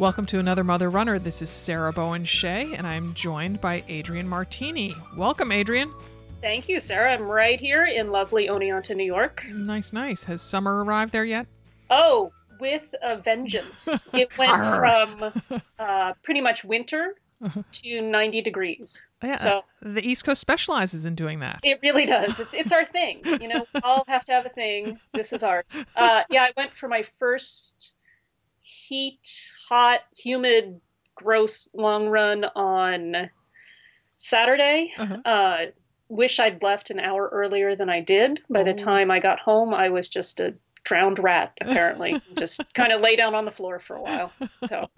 Welcome to another Mother Runner. This is Sarah Bowen Shea, and I'm joined by Adrienne Martini. Welcome, Adrienne. Thank you, Sarah. I'm right here in lovely Oneonta, New York. Nice, nice. Has summer arrived there yet? Oh, with a vengeance. It went from uh, pretty much winter to 90 degrees. Yeah, So the East Coast specializes in doing that. it really does. It's it's our thing. You know, we all have to have a thing. This is ours. Uh, yeah, I went for my first heat, hot, humid, gross long run on Saturday. Uh-huh. Uh, wish I'd left an hour earlier than I did. By the Oh. time I got home, I was just a drowned rat, apparently. just kind of lay down on the floor for a while. So,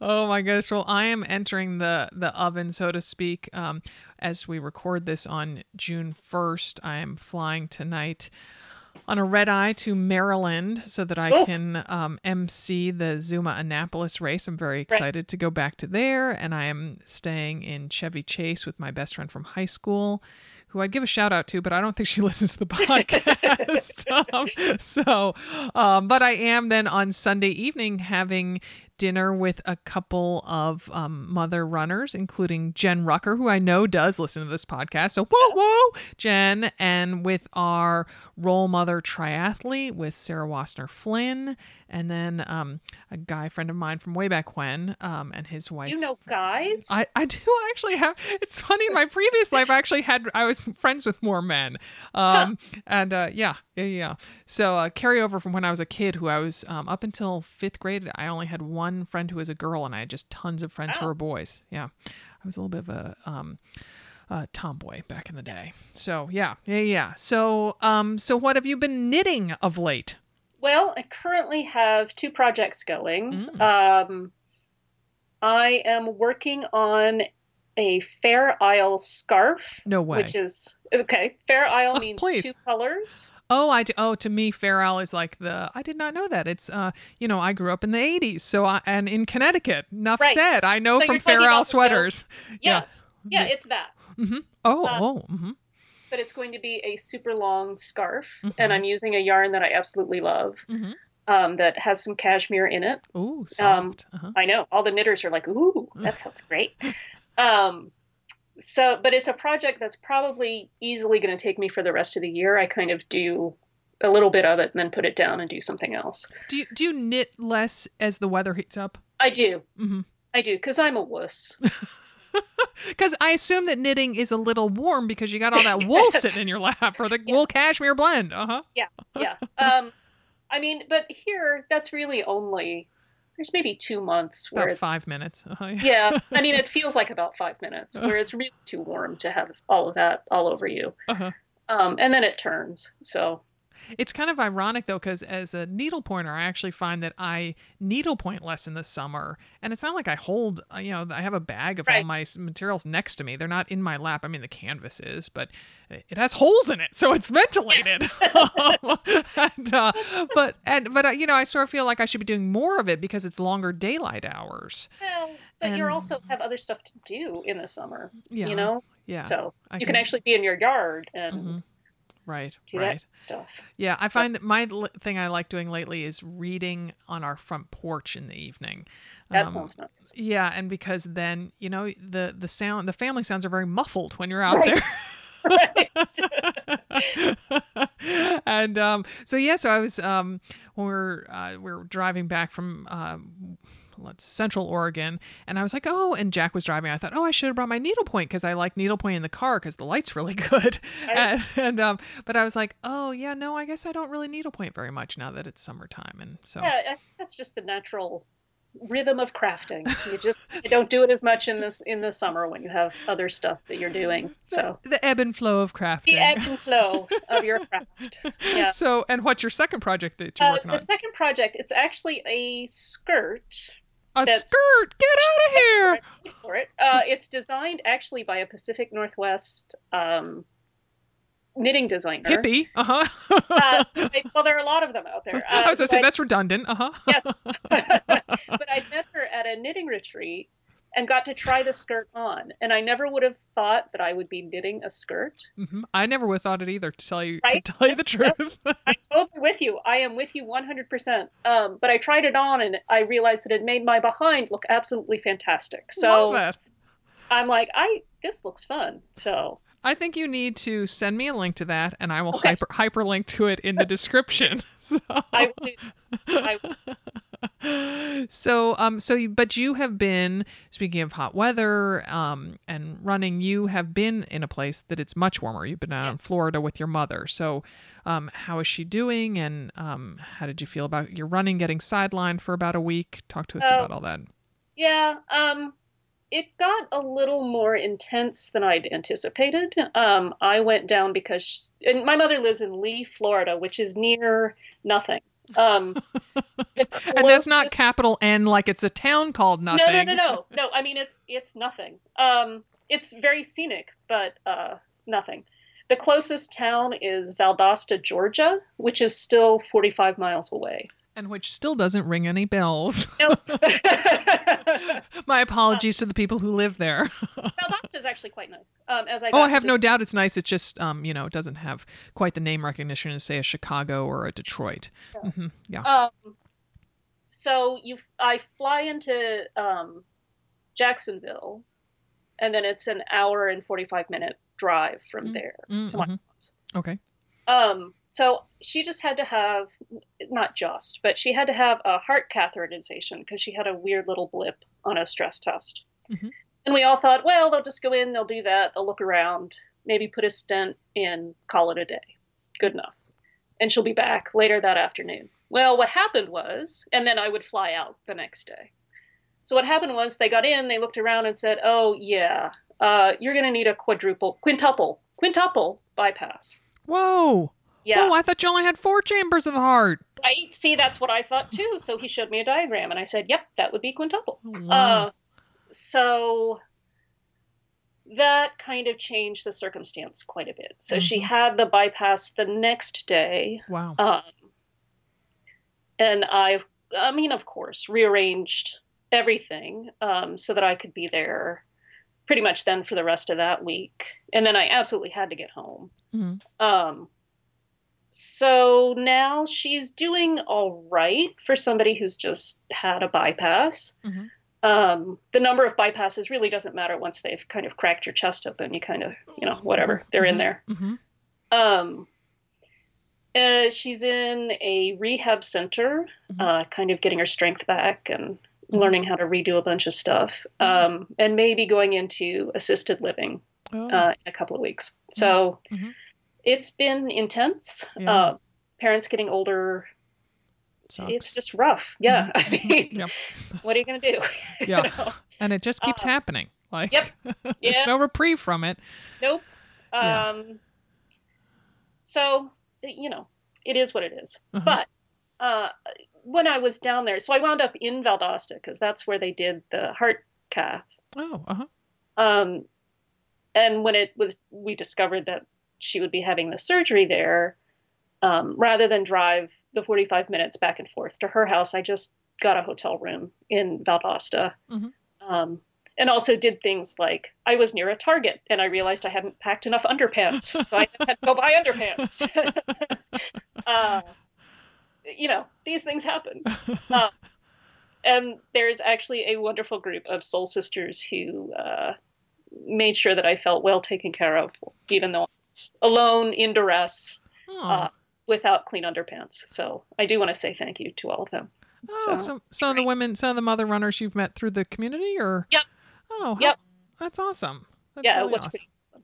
oh my gosh! Well, I am entering the the oven, so to speak. Um, as we record this on June first, I am flying tonight on a red eye to Maryland so that I Oh. can um, MC the ZOOMA Annapolis race. I'm very excited to go back to there, and I am staying in Chevy Chase with my best friend from high school. Who I'd give a shout out to, but I don't think she listens to the podcast. um, so, um, but I am then on Sunday evening having dinner with a couple of um, mother runners, including Jen Rucker, who I know does listen to this podcast. So, whoa, whoa, Jen, and with our role mother triathlete with Sarah Wassner Flynn, and then um, a guy friend of mine from way back when, um, and his wife. you know, guys. I, I do actually have it's funny in my previous life I actually had I was friends with more men. Um and uh yeah yeah yeah so uh carryover from when I was a kid who I was um up until fifth grade I only had one friend who was a girl and I had just tons of friends who were boys. Yeah. I was a little bit of a um uh, tomboy back in the day. So yeah yeah yeah. So um so what have you been knitting of late Well, I currently have two projects going. Mm. Um, I am working on a Fair Isle scarf, no way which is okay. Fair Isle Oh, means please. two colors. Oh, I do. Oh, to me, Fair Isle is like the. I did not know that. It's uh, you know, I grew up in the '80s, so I and in Connecticut. Enough Right. said. I know So from Fair Isle about the Fair- sweaters. Yes, yeah, Yeah. it's that. hmm Oh, Uh, oh. hmm But it's going to be a super long scarf, Mhm. and I'm using a yarn that I absolutely love. hmm Um, that has some cashmere in it. Ooh, soft. uh-huh. I know all the knitters are like, "Ooh, that sounds great." um, so, but it's a project that's probably easily going to take me for the rest of the year. I kind of do a little bit of it and then put it down and do something else. Do you do you knit less as the weather heats up? I do, hmm I do, because I'm a wuss. Because I assume that knitting is a little warm because you got all that wool Yes. sitting in your lap for the wool cashmere blend. Uh huh. yeah. Yeah. Um, I mean, but here, that's really only there's maybe two months where About it's five minutes. Uh-huh. yeah. I mean, it feels like about five minutes where it's really too warm to have all of that all over you. Uh-huh. Um, and then it turns. So It's kind of ironic though, because as a needle pointer, I actually find that I needlepoint less in the summer, and it's not like I hold, uh, you know, I have a bag of all Right. my materials next to me. They're not in my lap. I mean, the canvas is, but it has holes in it, so it's ventilated. and, uh, but and but uh, you know, I sort of feel like I should be doing more of it because it's longer daylight hours. Well, but you also have other stuff to do in the summer, Yeah, you know? yeah. So I you can actually be in your yard and Mhm. Right, right. that stuff. Yeah, I So- find that my l- thing I like doing lately is reading on our front porch in the evening. That Um, sounds nice. Yeah, and because then you know the the sound, the family sounds are very muffled when you're out Right. there. and um, so yeah, so I was um, when we were uh, we were driving back from. Um, Let's Central Oregon, and I was like, oh, and Jack was driving. I thought, oh, I should have brought my needlepoint because I like needlepoint in the car because the light's really good. And, and um, but I was like, oh yeah, no, I guess I don't really needlepoint very much now that it's summertime, and so Yeah, I think that's just the natural rhythm of crafting. You just you don't do it as much in this in the summer when you have other stuff that you're doing. So the, the ebb and flow of crafting. The ebb and flow of your craft. Yeah. So, and what's your second project that you're Uh, working the on? second project, it's actually a skirt. A that's- skirt. Get out of here. for it. Uh, it's designed actually by a Pacific Northwest um, knitting designer. Hippie. Uh huh. Uh, well, there are a lot of them out there. Uh, I was gonna say that's redundant. Uh huh. yes. but I met her at a knitting retreat and got to try the skirt on, and I never would have thought that I would be knitting a skirt. hmm I never would have thought it either. To tell you, Right? to tell you the truth. I'm totally with you. I am with you 100%. Um, but I tried it on, and I realized that it made my behind look absolutely fantastic. So Love that. I'm like, I this looks fun. So I think you need to send me a link to that, and I will Okay. hyper hyperlink to it in the description. So, I will do. I will. so um, so you, but you have been speaking of hot weather, um, and running. You have been in a place that it's much warmer. You've been out in Florida with your mother. So, um, how is she doing? And um, how did you feel about your running getting sidelined for about a week? Talk to us Oh. about all that. Yeah, um, it got a little more intense than I'd anticipated. Um, I went down because, and my mother lives in Lee, Florida, which is near nothing. Um, And that's not capital N like it's a town called nothing. No, no, no, no, no. I mean, it's it's nothing. Um, it's very scenic, but uh, nothing. The closest town is Valdosta, Georgia, which is still 45 miles away. And which still doesn't ring any bells. No. My apologies to the people who live there. Valdosta is actually quite nice. Um, as I oh, I to have no doubt it's nice. It's just, um, you know, it doesn't have quite the name recognition as, say, a Chicago or a Detroit. hmm Yeah. Um, so you, I fly into um, Jacksonville, and then it's an hour and forty-five minute drive from Mm. there Mm, to my mhm. house. Okay. Um, so she just had to have, not just, but she had to have a heart catheterization because she had a weird little blip on a stress test. Mhm. And we all thought, well, they'll just go in, they'll do that, they'll look around, maybe put a stent in, call it a day. Good enough. And she'll be back later that afternoon. Well, what happened was, and then I would fly out the next day. So what happened was they got in, they looked around and said, oh, yeah, uh, you're going to need a quadruple, quintuple, quintuple bypass. Whoa. Yeah. Oh, I thought you only had four chambers of the heart. I See, that's what I thought too. So he showed me a diagram, and I said, "Yep, that would be quintuple." Oh, wow. Uh, so that kind of changed the circumstance quite a bit. So she Mhm. had the bypass the next day, wow. um, and I've, I mean, of course, rearranged everything um, so that I could be there pretty much then for the rest of that week, and then I absolutely had to get home. Mhm. Um, so now she's doing all right for somebody who's just had a bypass. Mhm. Um, the number of bypasses really doesn't matter once they've kind of cracked your chest open. You kind of, you know, whatever, they're in Mhm. there. hmm Um, uh, she's in a rehab center, Mhm. uh, kind of getting her strength back and Mhm. learning how to redo a bunch of stuff, um, and maybe going into assisted living Oh. uh, in a couple of weeks. So Mhm. It's been intense. Yeah. Uh, parents getting older, Sucks. it's just rough. Yeah. I mean, Yep. what are you going to do? You Yeah. know? And it just keeps Uh, happening. Like, yep. there's Yeah. no reprieve from it. Nope. Yeah. Um, so, you know, it is what it is. Uh-huh. But uh, when I was down there, so I wound up in Valdosta because that's where they did the heart cath. Oh, uh huh. Um, and when it was, we discovered that she would be having the surgery there. Um, rather than drive the 45 minutes back and forth to her house, I just got a hotel room in Valdosta. Mhm. Um, and also did things like I was near a Target and I realized I hadn't packed enough underpants, so I had to go buy underpants. uh, you know, these things happen. Uh, and there's actually a wonderful group of soul sisters who uh, made sure that I felt well taken care of, even though I was alone in duress Oh, uh, without clean underpants. So I do want to say thank you to all of them. oh so some, some of the women, some of the mother runners you've met through the community, or Yep. Oh, how- Yep. That's awesome. That's yeah, really it was awesome. awesome.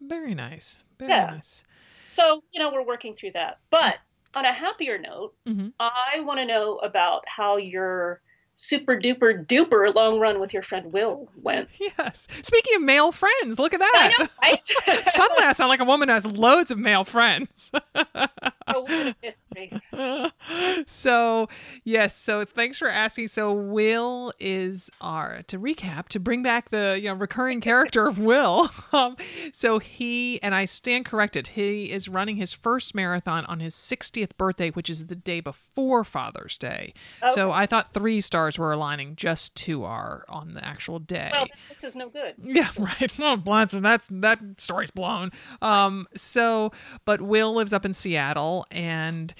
Very nice. Very Yeah. nice. So, you know, we're working through that. But on a happier note, Mhm. I want to know about how your super duper duper long run with your friend Will went. Yes. Speaking of male friends, look at I that. know, right? Suddenly, I sound like a woman who has loads of male friends. oh, mystery. so yes so thanks for asking so will is our to recap to bring back the you know recurring character of will um, so he and i stand corrected he is running his first marathon on his 60th birthday which is the day before father's day so i thought three stars were aligning just two are on the actual day Well, this is no good. yeah, right. Well, Blanton, that's that story's blown. Um, so, but Will lives up in Seattle, and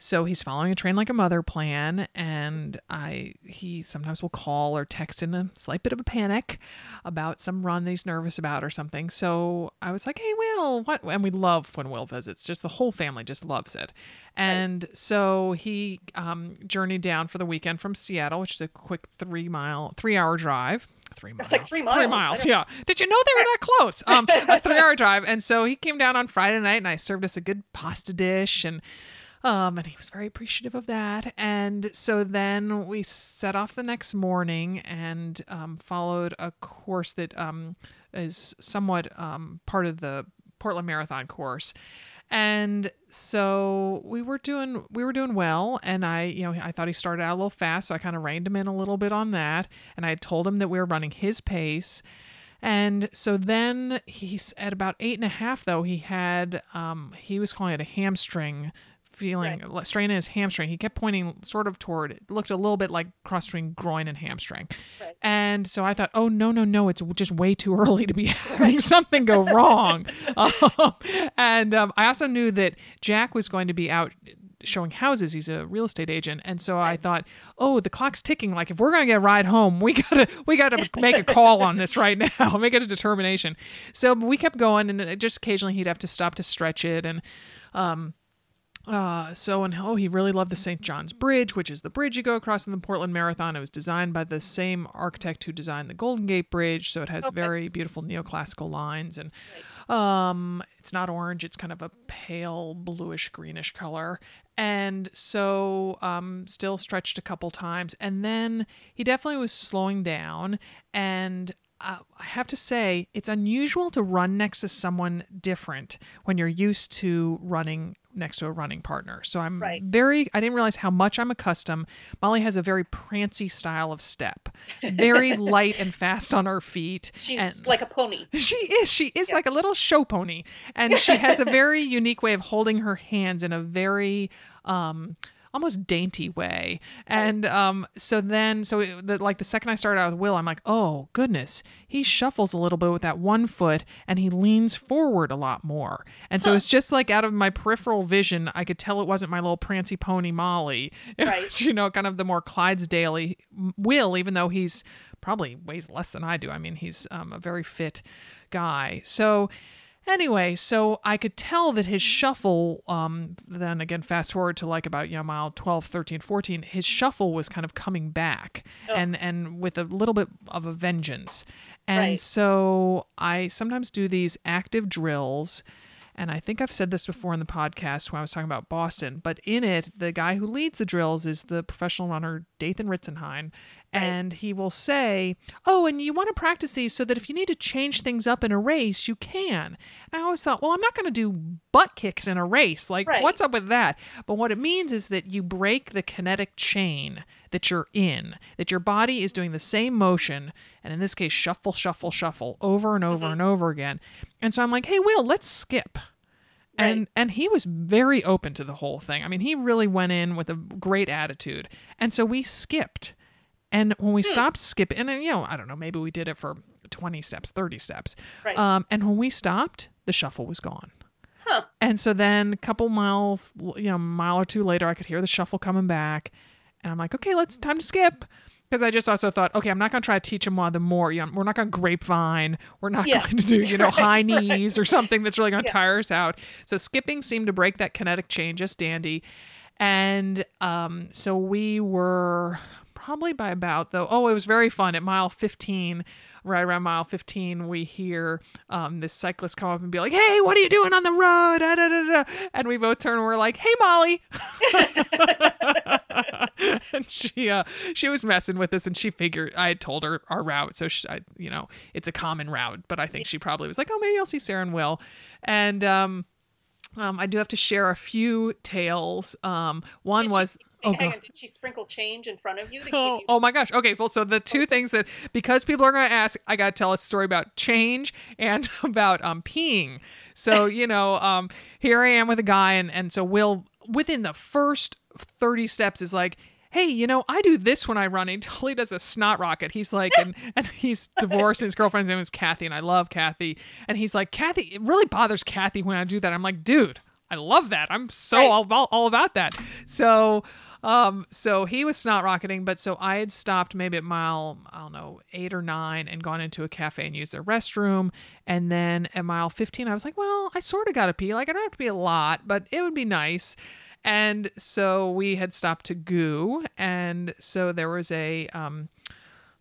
so he's following a train like a mother plan. And I, he sometimes will call or text in a slight bit of a panic about some run that he's nervous about or something. So I was like, "Hey, Will, what?" And we love when Will visits. Just the whole family just loves it. And so he um, journeyed down for the weekend from Seattle, which is a quick three mile, three hour drive. Three miles. It's like three Three miles. I miles, yeah. Did you know they were that close? Um, a three-hour drive, and so he came down on Friday night, and I served us a good pasta dish, and um, and he was very appreciative of that. And so then we set off the next morning and um, followed a course that um is somewhat um part of the Portland Marathon course. And so we were doing we were doing well. And I you know I thought he started out a little fast so I kind of reined him in a little bit on that. And I had told him that we were running his pace. And so then he's at about eight and a half though he had um he was calling it a hamstring feeling like strain in his hamstring he kept pointing sort of toward it looked a little bit like cross between groin and hamstring Right. and so I thought, oh no, no, no, it's just way too early to be having something go wrong. um, and um, I also knew that Jack was going to be out showing houses. He's a real estate agent, and so I thought, oh, the clock's ticking. Like if we're gonna get a ride home, we gotta we gotta make a call on this right now. make it a determination. So we kept going, and just occasionally he'd have to stop to stretch it, and um, uh, so and oh, he really loved the St. John's Bridge, which is the bridge you go across in the Portland Marathon. It was designed by the same architect who designed the Golden Gate Bridge, so it has Okay. very beautiful neoclassical lines, and um, it's not orange; it's kind of a pale bluish greenish color. And so, um, still stretched a couple times, and then he definitely was slowing down, and uh, I have to say, it's unusual to run next to someone different when you're used to running next to a running partner. So I'm Right. very, I didn't realize how much I'm accustomed. Molly has a very prancy style of step, very light and fast on her feet. She's and- like a pony. she is. She is like a little show pony, and she has a very unique way of holding her hands in a very um almost dainty way. And um so then so it, the, like the second I started out with Will, I'm like, "Oh, goodness. He shuffles a little bit with that one foot and he leans forward a lot more." And so it's just like out of my peripheral vision, I could tell it wasn't my little prancy pony Molly. Right. was, you know, kind of the more Clydesdale Will, even though he's probably weighs less than I do. I mean, he's um, a very fit guy. So anyway, so I could tell that his shuffle, um, then again, fast forward to like about, you know, mile 12, 13, 14, his shuffle was kind of coming back Oh. and, and with a little bit of a vengeance. And Right. so I sometimes do these active drills. And I think I've said this before in the podcast when I was talking about Boston, but in it, the guy who leads the drills is the professional runner Dathan And he will say, Oh, and you want to practice these so that if you need to change things up in a race, you can. And I always thought, Well, I'm not going to do butt kicks in a race. Like, Right. what's up with that? But what it means is that you break the kinetic chain that you're in, that your body is doing the same motion, and in this case, shuffle, shuffle, shuffle over and over mm-hmm. and over again. And so I'm like, Hey, Will, let's skip and and he was very open to the whole thing. I mean, he really went in with a great attitude, and so we skipped. And when we stopped skipping, and you know, I don't know, maybe we did it for twenty steps, thirty steps. Right. Um, and when we stopped, the shuffle was gone. Huh. And so then a couple miles, you know, a mile or two later, I could hear the shuffle coming back, and I'm like, okay, let's time to skip. Because I just also thought, okay, I'm not going to try to teach him one of the more, you know, we're not going to grapevine. We're not Yeah. going to do, you know, Right, high right. knees or something that's really going to Yeah. tire us out. So skipping seemed to break that kinetic chain just dandy. And um, so we were probably by about, though, oh, it was very fun at mile 15. Right around mile 15, we hear um, this cyclist come up and be like, Hey, what are you doing on the road? Da, da, da. And we both turn and we're like, Hey, Molly. and she uh she was messing with us and she figured I had told her our route so she, I, you know it's a common route but I think she probably was like oh maybe I'll see Sarah and Will and um um, I do have to share a few tales. Um, one was oh, hang on, did she sprinkle change in front of you? Oh, you oh my gosh. Okay, well, so the two things that because people are going to ask, I got to tell a story about change and about um peeing. So you know, um, here I am with a guy, and and so Will within the first thirty steps is like. Hey, you know, I do this when I run. He totally does a snot rocket. He's like, and, and he's divorced. His girlfriend's name is Kathy, and I love Kathy. And he's like, Kathy, it really bothers Kathy when I do that. I'm like, dude, I love that. I'm so Right. all about all about that. So um so he was snot rocketing, but so I had stopped maybe at mile, I don't know, eight or nine and gone into a cafe and used their restroom. And then at mile 15, I was like, well, I sort of got to pee. Like, I don't have to pee a lot, but it would be nice. And so we had stopped to goo. And so there was a, um,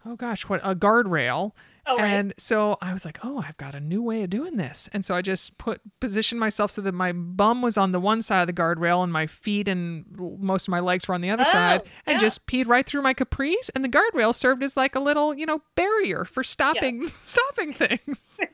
oh gosh, what, a guardrail. Oh, right. And so I was like, oh, I've got a new way of doing this. And so I just put positioned myself so that my bum was on the one side of the guardrail and my feet and most of my legs were on the other Oh, side and yeah. just peed right through my capris. And the guardrail served as like a little, you know, barrier for stopping stopping things.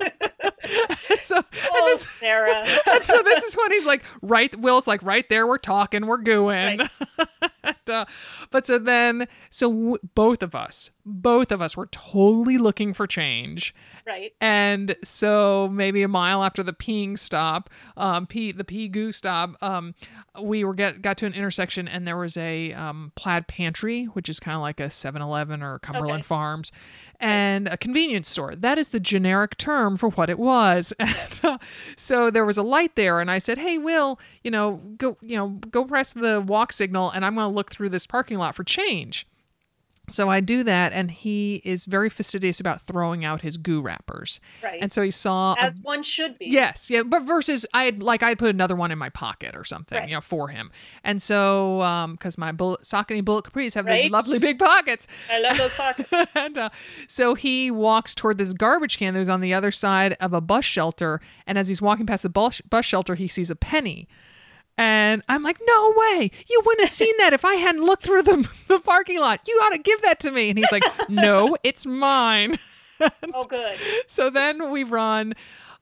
So and Oh, this, Sarah. and so this is when he's like, right, Will's like, right there, we're talking, we're gooing. And, uh, but so then, so w- both of us, both of us were totally looking for change. Right. And so maybe a mile after the peeing stop, um, pee the pee goo stop, um, we were get got to an intersection and there was a um, plaid pantry, which is kind of like a 7-Eleven or Cumberland Okay. Farms, and a convenience store. That is the generic term for what it was. And uh, so there was a light there, and I said, "Hey, Will, you know, go, you know, go press the walk signal, and I'm going to look through this parking lot for change." So I do that, and he is very fastidious about throwing out his goo wrappers. Right. And so he saw a As one should be. Yes, yeah, but versus I had like I had put another one in my pocket or something, Right. you know, for him, and so um, because my bullet, Saucony bullet capris have these lovely big pockets, I love those pockets. and uh, so he walks toward this garbage can that was on the other side of a bus shelter, and as he's walking past the bus, bus shelter, he sees a penny. And I'm like, no way! You wouldn't have seen that if I hadn't looked through the, the parking lot. You ought to give that to me. And he's like, no, it's mine. Oh, good. So then we run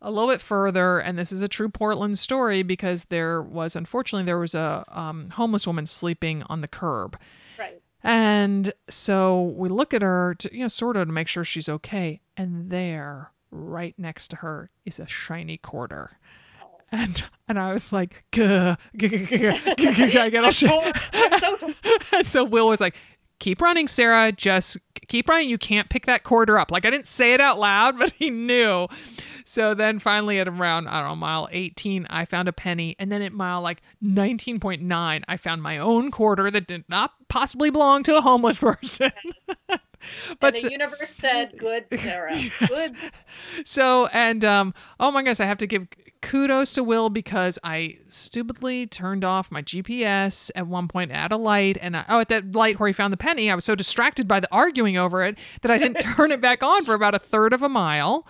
a little bit further, and this is a true Portland story because there was, unfortunately, there was a um, homeless woman sleeping on the curb. Right. And so we look at her to, you know, sort of to make sure she's okay. And there, right next to her, is a shiny quarter. And and I was like, "Gah, gah, gah, gah, gah, gah, gah, I get all shit. And so Will was like, keep running, Sarah. Just keep running. You can't pick that quarter up. Like I didn't say it out loud, but he knew. So then finally at around, I don't know, mile 18, I found a penny. And then at mile like 19.9, I found my own quarter that did not possibly belong to a homeless person. and but the so, universe said, "Good, Sarah. Good." so, and um, oh my gosh, I have to give kudos to Will because I stupidly turned off my GPS at one point at a light, and I, oh, at that light where he found the penny, I was so distracted by the arguing over it that I didn't turn it back on for about a third of a mile.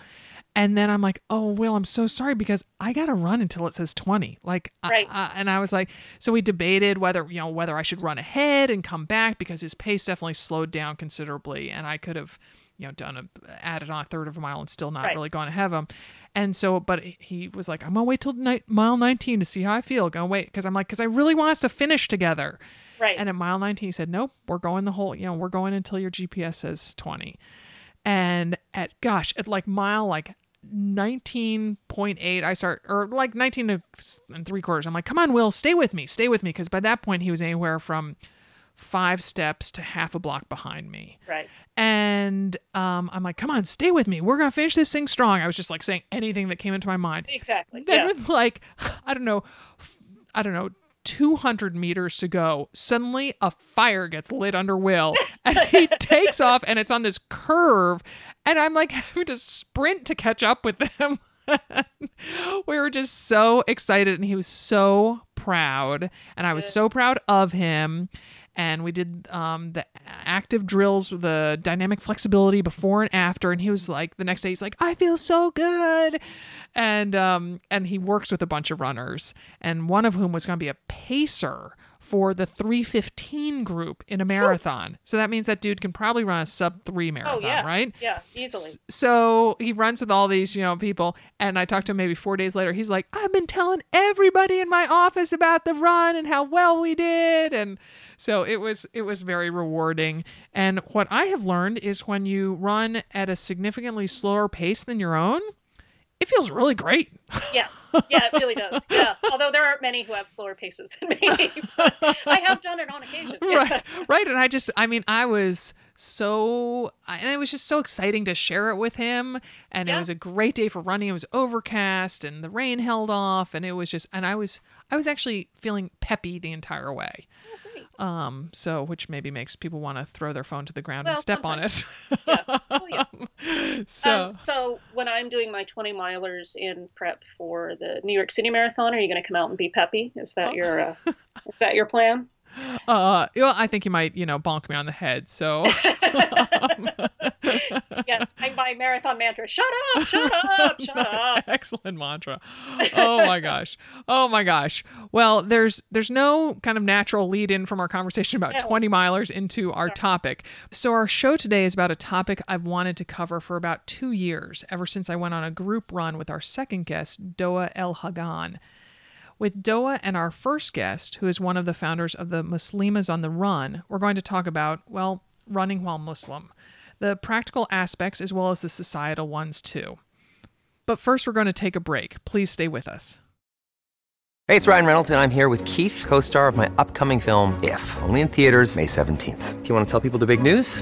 And then I'm like, oh, Will, I'm so sorry because I got to run until it says 20. Like, Right. I- and I was like, so we debated whether, you know, whether I should run ahead and come back because his pace definitely slowed down considerably. And I could have, you know, done a, added on a third of a mile and still not Right. really gone ahead of him. And so, but he was like, I'm going to wait till ni- mile 19 to see how I feel. Gonna wait. Cause I'm like, cause I really want us to finish together. Right. And at mile 19, he said, Nope, we're going the whole, you know, we're going until your GPS says 20. And at, gosh, at like mile like 19.8, I start, or like 19 and three quarters, I'm like, Come on, Will, stay with me, stay with me. Cause by that point, he was anywhere from five steps to half a block behind me. right. And um, I'm like, Come on, stay with me. We're going to finish this thing strong. I was just like saying anything that came into my mind. Exactly. Then Yeah. with like, I don't know, i don't know, 200 meters to go, suddenly a fire gets lit under Will and he takes off and it's on this curve. And I'm like having to sprint to catch up with them. we were just so excited and he was so proud. And I was so proud of him. And we did um, the active drills with the dynamic flexibility before and after. And he was like, the next day, he's like, I feel so good and um and he works with a bunch of runners and one of whom was going to be a pacer for the 315 group in a marathon. So that means that dude can probably run a sub 3 marathon, oh, yeah. right? Yeah, easily. So he runs with all these, you know, people and I talked to him maybe 4 days later. He's like, "I've been telling everybody in my office about the run and how well we did." And so it was it was very rewarding. And what I have learned is when you run at a significantly slower pace than your own, it feels really great. Yeah, yeah, it really does. Yeah, although there aren't many who have slower paces than me, I have done it on occasion. Yeah. right right and i just i mean i was so and it was just so exciting to share it with him and it was a great day for running it was overcast and the rain held off and it was just and i was i was actually feeling peppy the entire way Oh. Um so which maybe makes people want to throw their phone to the ground and Well, step on it Yeah. Oh, yeah. so Um, so when I'm doing my 20 milers in prep for the New York City Marathon, are you going to come out and be peppy? Is that Oh. your uh, is that your plan? uh well i think you might you know bonk me on the head so yes, my, my marathon mantra: shut up, shut up, shut up. Excellent mantra. Oh my gosh. Oh my gosh. Well, there's there's no kind of natural lead in from our conversation about No. 20 milers into our topic. So our show today is about a topic I've wanted to cover for about 2 years, ever since I went on a group run with our second guest, Doa El Hagan. With Doa and our first guest, who is one of the founders of the Muslimas on the Run, we're going to talk about, well, running while Muslim, the practical aspects as well as the societal ones too. But first, we're going to take a break. Please stay with us. Hey, it's Ryan Reynolds, and I'm here with Keith, co star of my upcoming film, If, only in theaters, May 17th. Do you want to tell people the big news?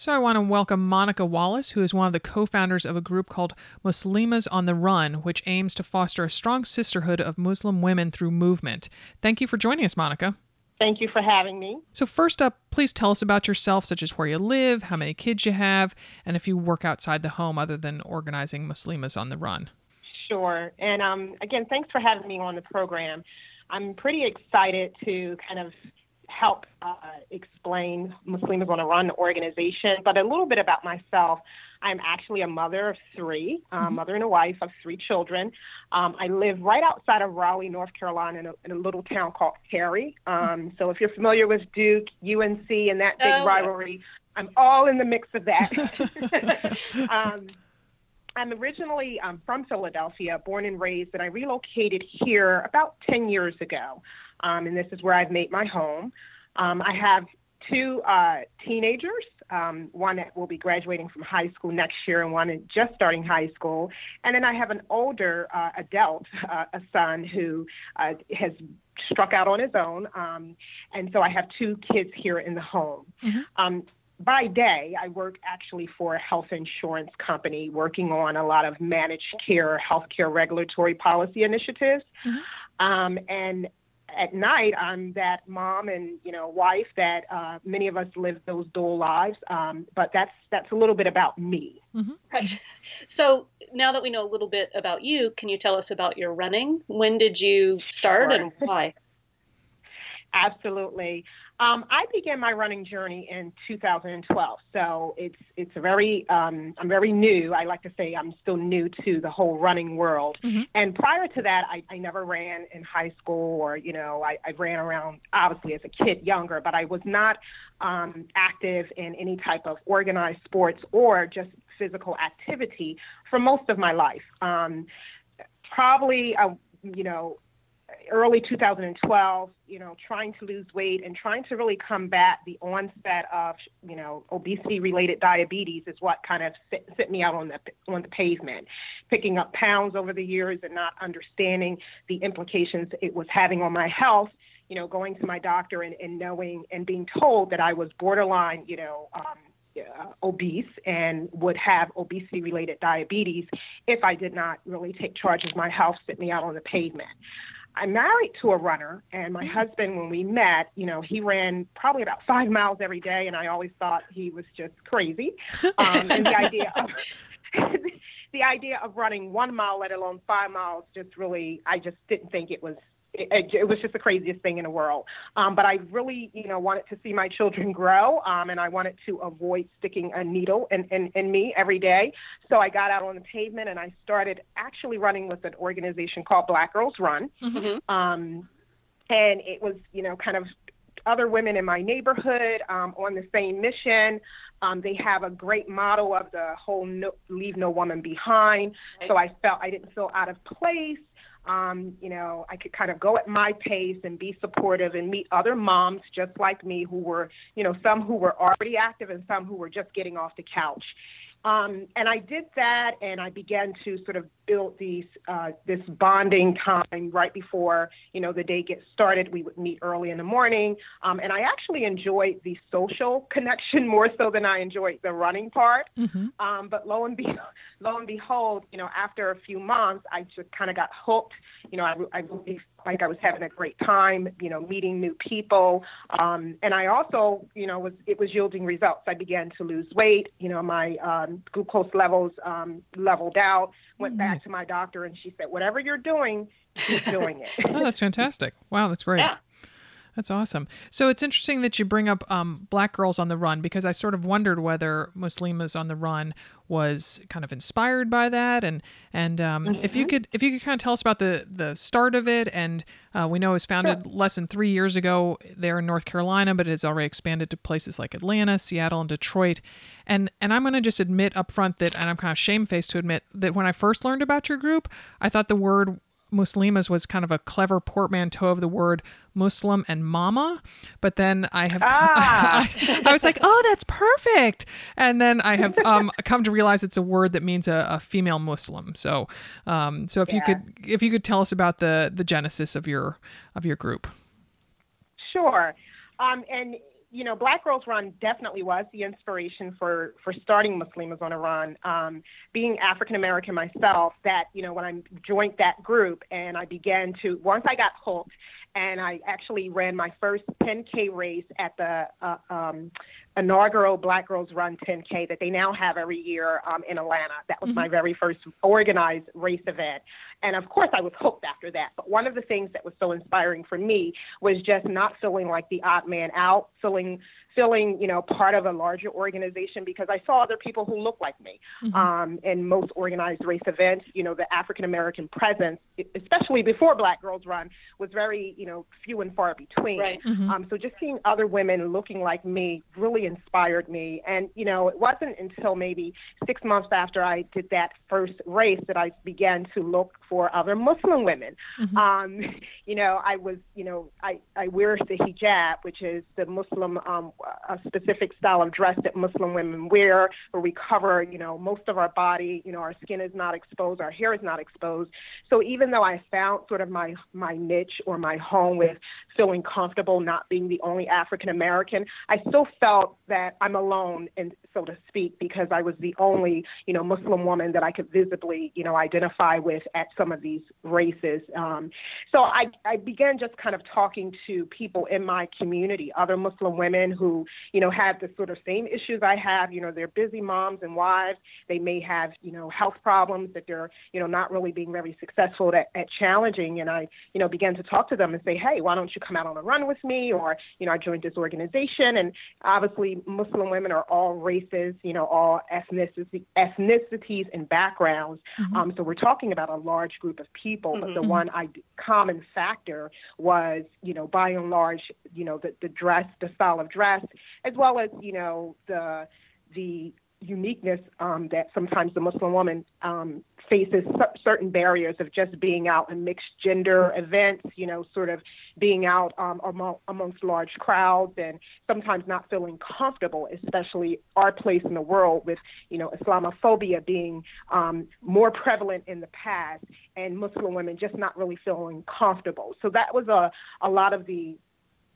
So, I want to welcome Monica Wallace, who is one of the co founders of a group called Muslimas on the Run, which aims to foster a strong sisterhood of Muslim women through movement. Thank you for joining us, Monica. Thank you for having me. So, first up, please tell us about yourself, such as where you live, how many kids you have, and if you work outside the home other than organizing Muslimas on the Run. Sure. And um, again, thanks for having me on the program. I'm pretty excited to kind of help uh, explain Muslims on a Run organization, but a little bit about myself. I'm actually a mother of three, uh, mother and a wife of three children. Um, I live right outside of Raleigh, North Carolina, in a, in a little town called Cary. Um, so if you're familiar with Duke, UNC, and that big Oh, rivalry, I'm all in the mix of that. um, I'm originally um, from Philadelphia, born and raised, and I relocated here about 10 years ago. Um, and this is where I've made my home. Um, I have two uh, teenagers, um, one that will be graduating from high school next year, and one just starting high school. And then I have an older uh, adult, uh, a son who uh, has struck out on his own. Um, and so I have two kids here in the home. Um, by day, I work actually for a health insurance company working on a lot of managed care, healthcare regulatory policy initiatives. Um, and at night, I'm that mom and you know wife that uh, many of us live those dual lives. Um, but that's that's a little bit about me. Right. So now that we know a little bit about you, can you tell us about your running? When did you start Sure. and why? Absolutely. Um, I began my running journey in 2012, so it's it's a very um, I'm very new. I like to say I'm still new to the whole running world. And prior to that, I, I never ran in high school, or you know, I, I ran around obviously as a kid younger, but I was not um, active in any type of organized sports or just physical activity for most of my life. Um, probably, uh, you know, early 2012, you know, trying to lose weight and trying to really combat the onset of, you know, obesity-related diabetes is what kind of set, me out on the on the pavement. Picking up pounds over the years and not understanding the implications it was having on my health. You know, going to my doctor and, and knowing and being told that I was borderline, you know, um, uh, obese and would have obesity related diabetes if I did not really take charge of my health, sit me out on the pavement. I'm married to a runner, and my husband, when we met, you know, he ran probably about five miles every day, and I always thought he was just crazy. Um, and the idea of the idea of running one mile, let alone five miles, just really, I just didn't think it was it, it, was just the craziest thing in the world. Um, but I really, you know, wanted to see my children grow, um, and I wanted to avoid sticking a needle in, in, in me every day. So I got out on the pavement and I started actually running with an organization called Black Girls Run. Mm-hmm. Um, and it was, you know, kind of other women in my neighborhood um, on the same mission. Um, they have a great motto of the whole no, leave no woman behind. So I felt I didn't feel out of place. Um, you know, I could kind of go at my pace and be supportive and meet other moms just like me who were, you know, some who were already active and some who were just getting off the couch. Um, and I did that, and I began to sort of build these uh, this bonding time right before you know the day gets started. We would meet early in the morning, um, and I actually enjoyed the social connection more so than I enjoyed the running part. Mm-hmm. Um, but lo and, be- lo and behold, you know, after a few months, I just kind of got hooked. You know, I, I really like I was having a great time, you know, meeting new people. Um, and I also, you know, was it was yielding results. I began to lose weight. You know, my um, glucose levels um, leveled out. Went mm-hmm. back nice. to my doctor, and she said, "Whatever you're doing, keep doing it." oh, that's fantastic! Wow, that's great. Yeah. That's awesome. So it's interesting that you bring up um, Black Girls on the Run because I sort of wondered whether Muslimas on the Run was kind of inspired by that, and and um, mm-hmm. if you mm-hmm. could if you could kind of tell us about the the start of it, and uh, we know it was founded sure. less than three years ago there in North Carolina, but it's already expanded to places like Atlanta, Seattle, and Detroit. And and I'm going to just admit up front that, and I'm kind of shamefaced to admit that when I first learned about your group, I thought the word Muslimas was kind of a clever portmanteau of the word Muslim and mama. But then I have, ah. I, I, was like, oh, that's perfect. And then I have um, come to realize it's a word that means a, a female Muslim. So, um, so if yeah. you could, if you could tell us about the the genesis of your of your group. Sure. Um, and you know, Black Girls Run definitely was the inspiration for for starting Muslimas on a Run. Um, being African American myself, that you know, when I joined that group and I began to once I got hooked, and I actually ran my first 10K race at the uh, um, inaugural Black Girls Run 10K that they now have every year um, in Atlanta. That was mm-hmm. my very first organized race event. And of course, I was hooked after that. But one of the things that was so inspiring for me was just not feeling like the odd man out, feeling feeling, you know, part of a larger organization because I saw other people who looked like me. Mm-hmm. Um, in most organized race events, you know, the African American presence, especially before Black Girls Run, was very, you know, few and far between. Right. Mm-hmm. Um, so just seeing other women looking like me really inspired me. And, you know, it wasn't until maybe six months after I did that first race that I began to look for other Muslim women. Mm-hmm. Um, you know, I was, you know, I, I wear the hijab, which is the Muslim um, a specific style of dress that Muslim women wear, where we cover, you know, most of our body. You know, our skin is not exposed, our hair is not exposed. So even though I found sort of my my niche or my home with feeling comfortable not being the only African American, I still felt that I'm alone, and so to speak, because I was the only, you know, Muslim woman that I could visibly, you know, identify with at some of these races. Um, so I, I began just kind of talking to people in my community, other Muslim women who, you know, have the sort of same issues I have. You know, they're busy moms and wives. They may have, you know, health problems that they're, you know, not really being very successful at, at challenging. And I, you know, began to talk to them and say, hey, why don't you come out on a run with me? Or, you know, I joined this organization. And obviously, Muslim women are all races, you know, all ethnicities, ethnicities and backgrounds. Mm-hmm. Um, so we're talking about a large group of people, mm-hmm. but the mm-hmm. one I, common factor was, you know, by and large, you know, the, the dress, the style of dress, as well as you know the the uniqueness um, that sometimes the Muslim woman um, faces certain barriers of just being out in mixed gender events, you know, sort of being out um, among, amongst large crowds and sometimes not feeling comfortable, especially our place in the world with, you know, Islamophobia being um, more prevalent in the past and Muslim women just not really feeling comfortable. So that was a, a lot of the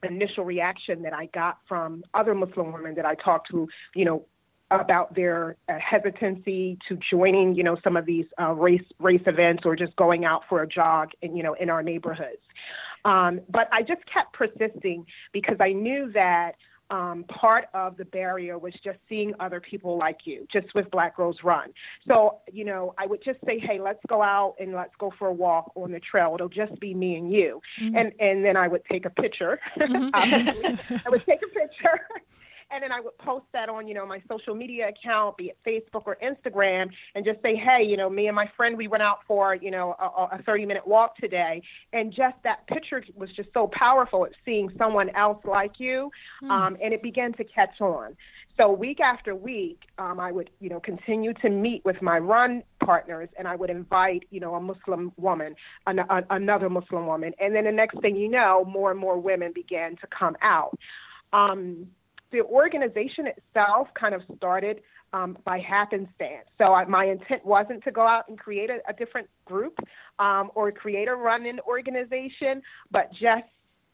initial reaction that I got from other Muslim women that I talked to, you know, about their uh, hesitancy to joining, you know, some of these uh, race race events or just going out for a jog, in, you know, in our neighborhoods. Um, but I just kept persisting because I knew that um, part of the barrier was just seeing other people like you, just with Black Girls Run. So, you know, I would just say, hey, let's go out and let's go for a walk on the trail. It'll just be me and you. Mm-hmm. And, and then I would take a picture. Mm-hmm. I would take a picture and then I would post that on, you know, my social media account, be it Facebook or Instagram, and just say, hey, you know, me and my friend, we went out for, you know, a, a 30 minute walk today. And just that picture was just so powerful at seeing someone else like you. Mm. Um, and it began to catch on. So week after week, um, I would, you know, continue to meet with my run partners, and I would invite, you know, a Muslim woman, an, a, another Muslim woman, and then the next thing you know, more and more women began to come out. Um, the organization itself kind of started um, by happenstance. So I, my intent wasn't to go out and create a, a different group um, or create a running organization, but just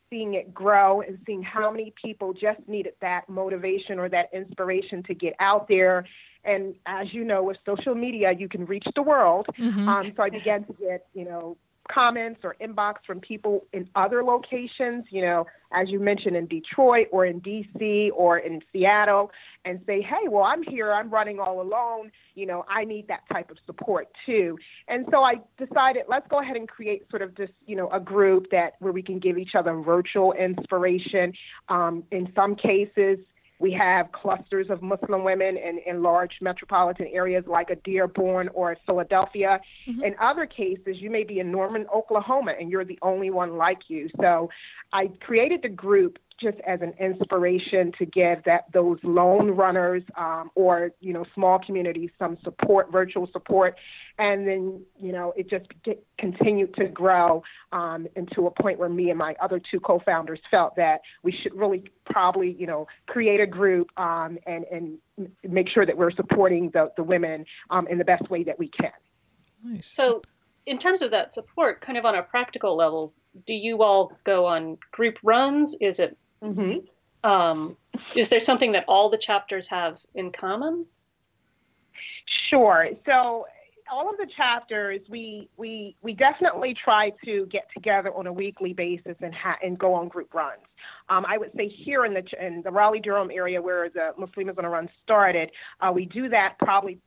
seeing it grow and seeing how many people just needed that motivation or that inspiration to get out there. And as you know, with social media, you can reach the world. Mm-hmm. Um, so I began to get, you know, comments or inbox from people in other locations, you know, as you mentioned in Detroit or in DC or in Seattle, and say, hey, well, I'm here, I'm running all alone, you know, I need that type of support too. And so I decided, let's go ahead and create sort of this, you know, a group that where we can give each other virtual inspiration. Um, in some cases, we have clusters of Muslim women in, in large metropolitan areas like a Dearborn or Philadelphia. Mm-hmm. In other cases, you may be in Norman, Oklahoma, and you're the only one like you. So I created the group just as an inspiration to give that those lone runners um, or you know small communities some support, virtual support, and then you know it just get, continued to grow um, into a point where me and my other two co-founders felt that we should really probably you know create a group um, and and make sure that we're supporting the the women um, in the best way that we can. Nice. So, in terms of that support, kind of on a practical level, do you all go on group runs? Is it Mm-hmm. Um, is there something that all the chapters have in common? Sure. So all of the chapters, we we we definitely try to get together on a weekly basis and ha- and go on group runs. Um, I would say here in the in the Raleigh Durham area where the Muslims on a Run started, uh, we do that probably.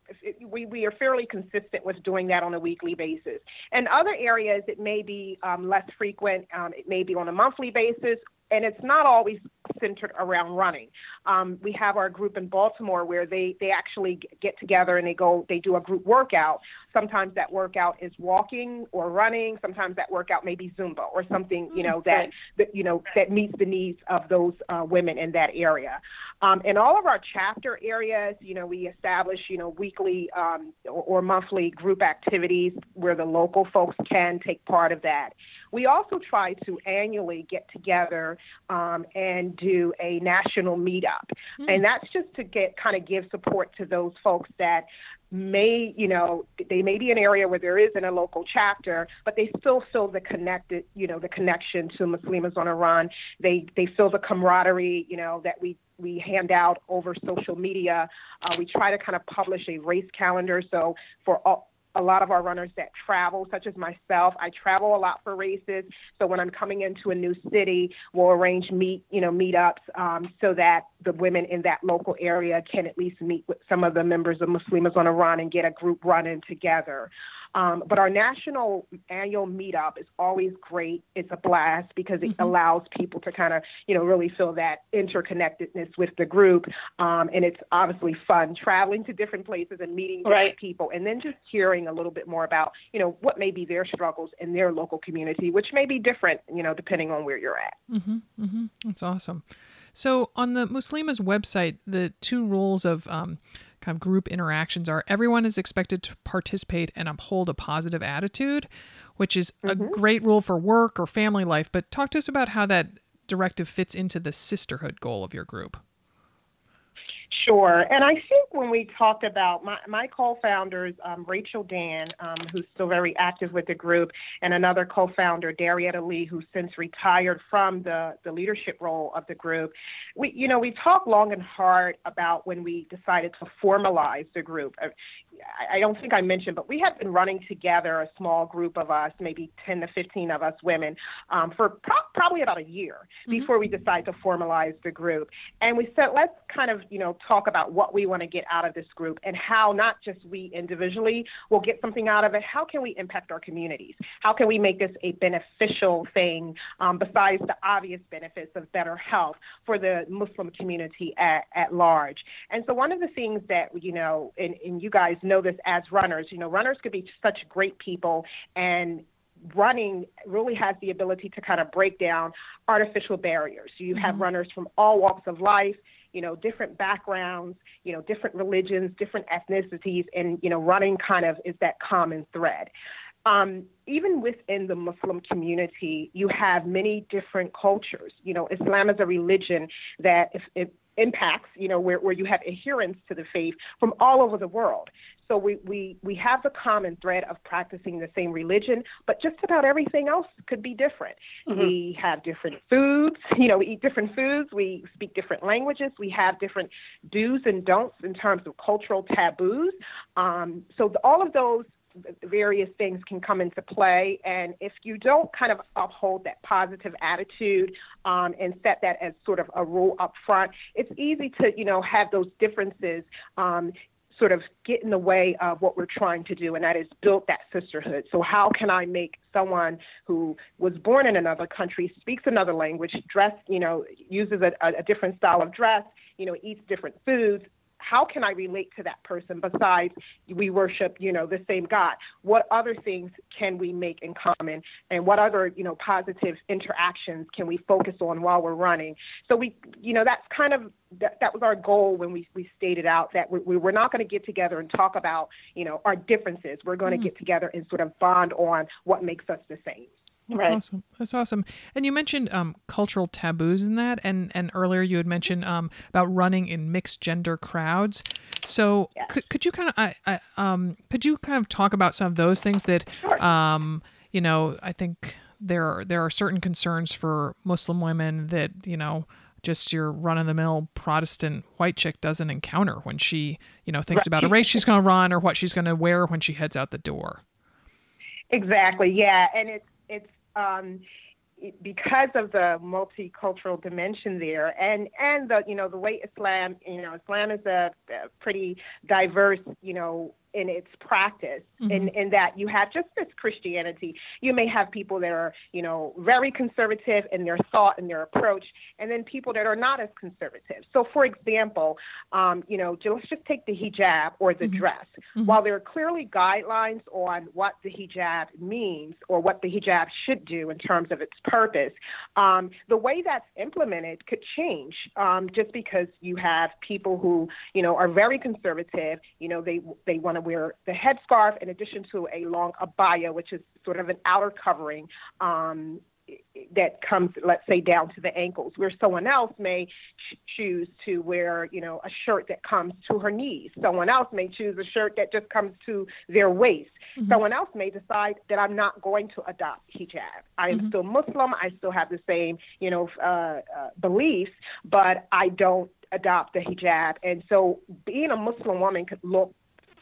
We we are fairly consistent with doing that on a weekly basis. In other areas, it may be um, less frequent. Um, it may be on a monthly basis, and it's not always centered around running. Um, we have our group in Baltimore where they they actually get together and they go they do a group workout. Sometimes that workout is walking or running. Sometimes that workout may be Zumba or something you know that, that you know that meets the needs of those uh, women in that area. Um, in all of our chapter areas, you know, we establish, you know, weekly um, or, or, monthly group activities where the local folks can take part of that. We also try to annually get together um, and do a national meetup, mm-hmm. and that's just to get kind of give support to those folks that may, you know, they may be an area where there isn't a local chapter, but they still feel the connected, you know, the connection to Muslims on a Run. They they feel the camaraderie, you know, that we we hand out over social media. Uh, we try to kind of publish a race calendar. So for all, a lot of our runners that travel, such as myself. I travel a lot for races, so when I'm coming into a new city, we'll arrange meet, you know, meetups um, so that the women in that local area can at least meet with some of the members of Muslims on a run and get a group running together. Um, but our national annual meetup is always great. It's a blast because it mm-hmm. allows people to kind of, you know, really feel that interconnectedness with the group. Um, and it's obviously fun traveling to different places and meeting different right. people and then just hearing a little bit more about, you know, what may be their struggles in their local community, which may be different, you know, depending on where you're at. Mm-hmm. Mm-hmm. That's awesome. So on the Muslima's website, the two rules of um, kind of group interactions are everyone is expected to participate and uphold a positive attitude, which is mm-hmm. a great rule for work or family life. But talk to us about how that directive fits into the sisterhood goal of your group. Sure. And I think when we talked about my, my co founders, um, Rachel Dan, um, who's still very active with the group, and another co founder, Darietta Lee, who's since retired from the, the leadership role of the group, we, you know, we talked long and hard about when we decided to formalize the group. I, don't think I mentioned, but we have been running together, a small group of us, maybe 10 to 15 of us women, um, for pro- probably about a year mm-hmm. before we decided to formalize the group. And we said, let's kind of, you know, talk about what we want to get out of this group and how not just we individually will get something out of it, how can we impact our communities? How can we make this a beneficial thing um, besides the obvious benefits of better health for the Muslim community at, at large? And so one of the things that, you know, and, and you guys know this as runners, you know, runners could be such great people and running really has the ability to kind of break down artificial barriers. You have mm-hmm. runners from all walks of life, you know, different backgrounds, you know, different religions, different ethnicities, and, you know, running kind of is that common thread. Um, even within the Muslim community, you have many different cultures. You know, Islam is a religion that if, if impacts, you know, where, where you have adherence to the faith from all over the world. So we, we, we have the common thread of practicing the same religion, but just about everything else could be different. Mm-hmm. We have different foods, you know, we eat different foods, we speak different languages, we have different do's and don'ts in terms of cultural taboos. Um, so the, all of those various things can come into play. And if you don't kind of uphold that positive attitude um, and set that as sort of a rule up front, it's easy to, you know, have those differences um, sort of get in the way of what we're trying to do, and that is build that sisterhood. So, how can I make someone who was born in another country, speaks another language, dress, you know, uses a, a different style of dress, you know, eats different foods, how can I relate to that person besides we worship, you know, the same God? What other things can we make in common? And what other, you know, positive interactions can we focus on while we're running? So we, you know, that's kind of that, that was our goal when we, we stated out that we, we were not going to get together and talk about, you know, our differences. We're going to mm-hmm. get together and sort of bond on what makes us the same. That's right. awesome. That's awesome. And you mentioned um, cultural taboos in that, and and earlier you had mentioned um, about running in mixed gender crowds. So yeah. could could you kind of I, I, um could you kind of talk about some of those things that sure. um you know I think there are, there are certain concerns for Muslim women that you know just your run of the mill Protestant white chick doesn't encounter when she you know thinks right. about a race she's going to run or what she's going to wear when she heads out the door. Exactly. Yeah, and it's it's um, because of the multicultural dimension there, and and the you know the way Islam you know Islam is a, a pretty diverse you know in its practice mm-hmm. in, in that you have just as Christianity, you may have people that are, you know, very conservative in their thought and their approach, and then people that are not as conservative. So, for example, um, you know, let's just take the hijab or the mm-hmm. dress. Mm-hmm. While there are clearly guidelines on what the hijab means or what the hijab should do in terms of its purpose, um, the way that's implemented could change um, just because you have people who, you know, are very conservative, you know, they, they want to wear the headscarf in addition to a long abaya, which is sort of an outer covering um, that comes, let's say, down to the ankles, where someone else may ch- choose to wear, you know, a shirt that comes to her knees. Someone else may choose a shirt that just comes to their waist. Mm-hmm. Someone else may decide that I'm not going to adopt hijab. I am mm-hmm. still Muslim. I still have the same, you know, uh, uh, beliefs, but I don't adopt the hijab. And so being a Muslim woman could look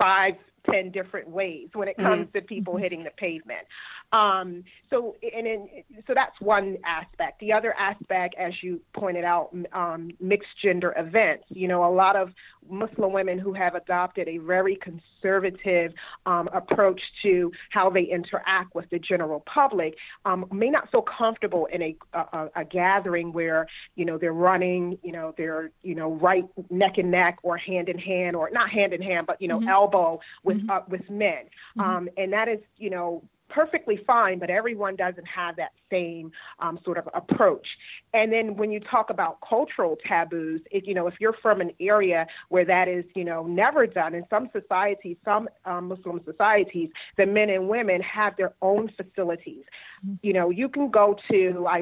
five, ten different ways when it comes mm-hmm. to people hitting the pavement. Um, so, and in, so that's one aspect. The other aspect, as you pointed out, um, mixed gender events. You know, a lot of Muslim women who have adopted a very conservative um, approach to how they interact with the general public um, may not feel comfortable in a, a, a gathering where you know they're running, you know they're you know right neck and neck or hand in hand or not hand in hand, but you know mm-hmm. elbow with mm-hmm. uh, with men, mm-hmm. um, and that is you know perfectly fine, but everyone doesn't have that same um, sort of approach. and then when you talk about cultural taboos, if you know if you're from an area where that is you know never done, in some societies, some um, Muslim societies, the men and women have their own facilities. Mm-hmm. You know, you can go to I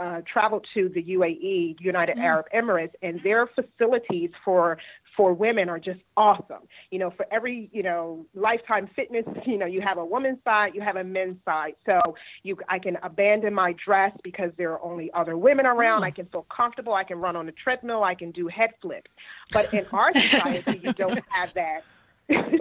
uh, traveled to the UAE, United mm-hmm. Arab Emirates, and their facilities for for women are just awesome. You know, for every, you know, lifetime fitness, you know, you have a woman's side, you have a men's side. So you I can abandon my dress because there are only other women around. Mm. I can feel comfortable. I can run on a treadmill. I can do head flips. But in our society, you don't have that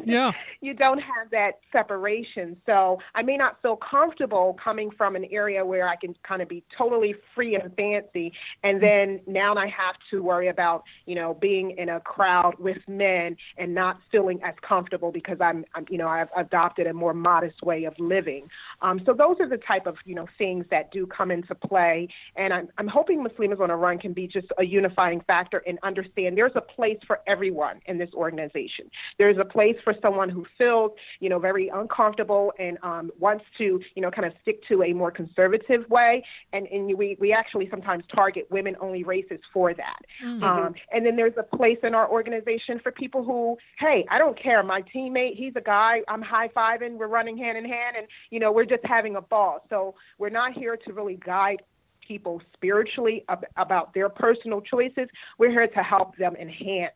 yeah. you don't have that separation. So I may not feel comfortable coming from an area where I can kind of be totally free and fancy. And then now I have to worry about, you know, being in a crowd with men and not feeling as comfortable because I'm, I'm you know, I've adopted a more modest way of living. Um, so those are the type of, you know, things that do come into play. And I'm, I'm hoping Muslims on a Run can be just a unifying factor and understand there's a place for everyone in this organization. There's a place for someone who feels, you know, very uncomfortable and um, wants to, you know, kind of stick to a more conservative way. And, and we, we actually sometimes target women only races for that. Mm-hmm. Um, and then there's a place in our organization for people who, hey, I don't care. My teammate, he's a guy, I'm high fiving, we're running hand in hand, and, you know, we're just having a ball. So we're not here to really guide people spiritually ab- about their personal choices. We're here to help them enhance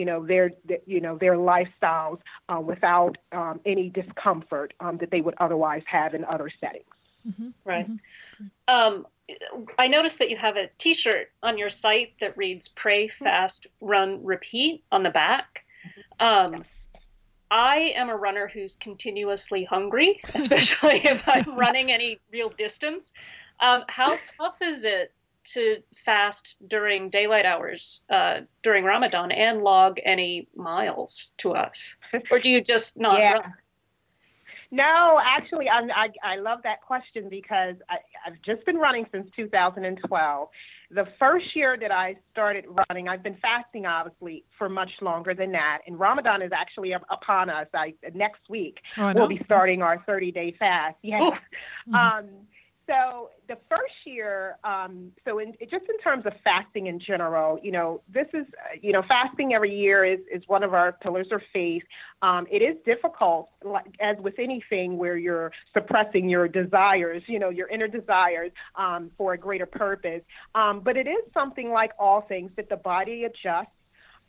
you know their, you know their lifestyles uh, without um, any discomfort um, that they would otherwise have in other settings. Mm-hmm. Right. Mm-hmm. Um, I noticed that you have a T-shirt on your site that reads "Pray, mm-hmm. Fast, Run, Repeat" on the back. Mm-hmm. Um, I am a runner who's continuously hungry, especially if I'm running any real distance. Um, how tough is it to fast during daylight hours uh, during Ramadan and log any miles to us, or do you just not yeah. run? No, actually, I'm, i I love that question because I, I've just been running since 2012. The first year that I started running, I've been fasting obviously for much longer than that, and Ramadan is actually upon us. I, next week oh, we'll be starting our 30 day fast. Yeah. Um, so the first year, um, so in, just in terms of fasting in general, you know, this is, uh, you know, fasting every year is, is one of our pillars of faith. Um, it is difficult, like, as with anything where you're suppressing your desires, you know, your inner desires um, for a greater purpose. Um, but it is something like all things that the body adjusts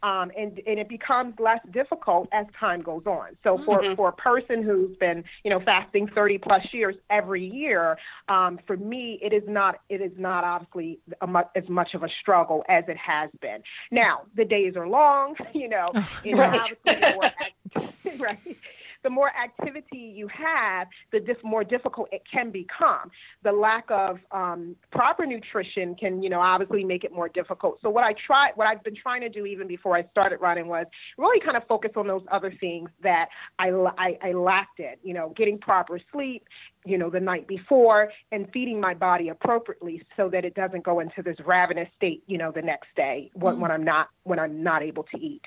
um, and and it becomes less difficult as time goes on. So for mm-hmm. for a person who's been you know fasting 30 plus years every year, um, for me it is not it is not obviously mu- as much of a struggle as it has been. Now the days are long, you know, right. right the more activity you have, the dif- more difficult it can become. The lack of um, proper nutrition can, you know, obviously make it more difficult. So what I try, what I've been trying to do even before I started running was really kind of focus on those other things that I, I, I lacked in, you know, getting proper sleep, you know, the night before and feeding my body appropriately so that it doesn't go into this ravenous state, you know, the next day when, mm-hmm. when I'm not when I'm not able to eat.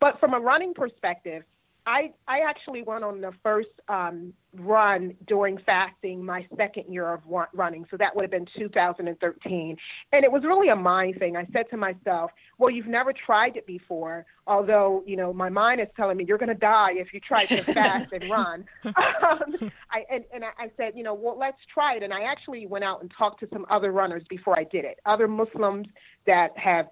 But from a running perspective, I I actually went on the first um, run during fasting my second year of running, so that would have been 2013, and it was really a mind thing. I said to myself, "Well, you've never tried it before, although you know my mind is telling me you're going to die if you try to fast and run." Um, I and, and I said, you know, well, let's try it, and I actually went out and talked to some other runners before I did it, other Muslims that have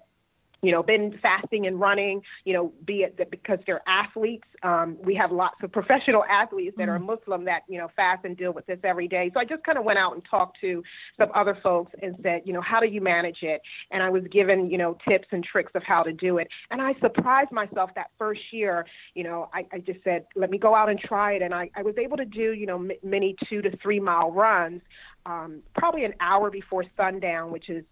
you know, been fasting and running, you know, be it that because they're athletes. Um, we have lots of professional athletes that mm. are Muslim that, you know, fast and deal with this every day. So I just kind of went out and talked to some other folks and said, you know, how do you manage it? And I was given, you know, tips and tricks of how to do it. And I surprised myself that first year, you know, I, I just said, let me go out and try it. And I, I was able to do, you know, m- many two to three mile runs um, probably an hour before sundown, which is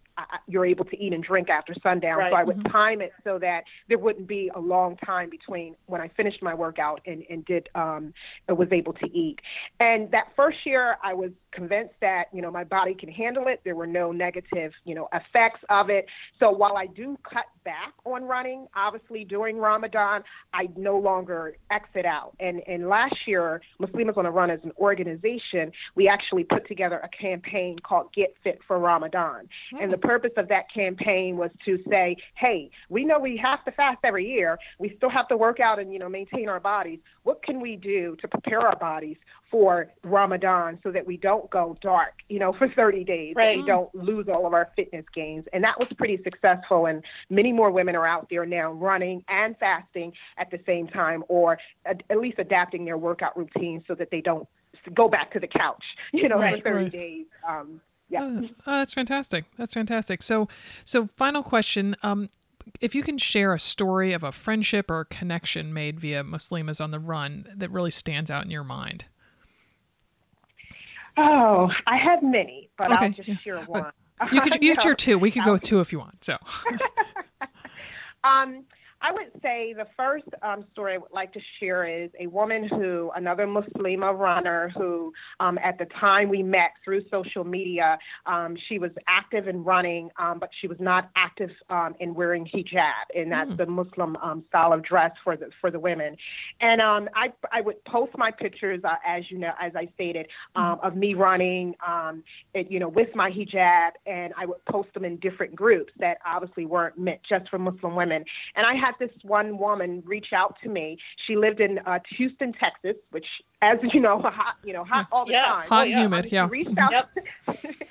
you're able to eat and drink after sundown. Right. So I would mm-hmm. time it so that there wouldn't be a long time between when I finished my workout and, and did um, was able to eat. And that first year, I was convinced that you know my body can handle it. There were no negative you know effects of it. So while I do cut back on running. Obviously, during Ramadan, I no longer exit out. And and last year, Muslims on a Run as an organization, we actually put together a campaign called Get Fit for Ramadan. Mm. And the purpose of that campaign was to say, hey, we know we have to fast every year. We still have to work out and you know maintain our bodies. What can we do to prepare our bodies for Ramadan so that we don't go dark, you know, for 30 days, right. we don't lose all of our fitness gains. And that was pretty successful. And many more women are out there now running and fasting at the same time, or at, at least adapting their workout routine so that they don't go back to the couch, you know, right, for 30 right. days. Um, yeah. Oh, oh, that's fantastic. That's fantastic. So, so final question. Um, if you can share a story of a friendship or a connection made via Muslimas on the Run that really stands out in your mind. Oh, I have many, but okay. I'll just share one. You could each your two. We could go with two if you want. So. um, I would say the first um, story I would like to share is a woman who, another Muslima runner, who um, at the time we met through social media, um, she was active in running, um, but she was not active um, in wearing hijab, and that's mm. the Muslim um, style of dress for the for the women. And I I would post my pictures, uh, as you know, as I stated, mm. of me running, it, you know, with my hijab, and I would post them in different groups that obviously weren't meant just for Muslim women. And I had had this one woman reach out to me. She lived in uh, Houston, Texas, which, as you know, hot, you know, hot all the yeah. time. Hot, yeah. humid, yeah. She reached out. Yep.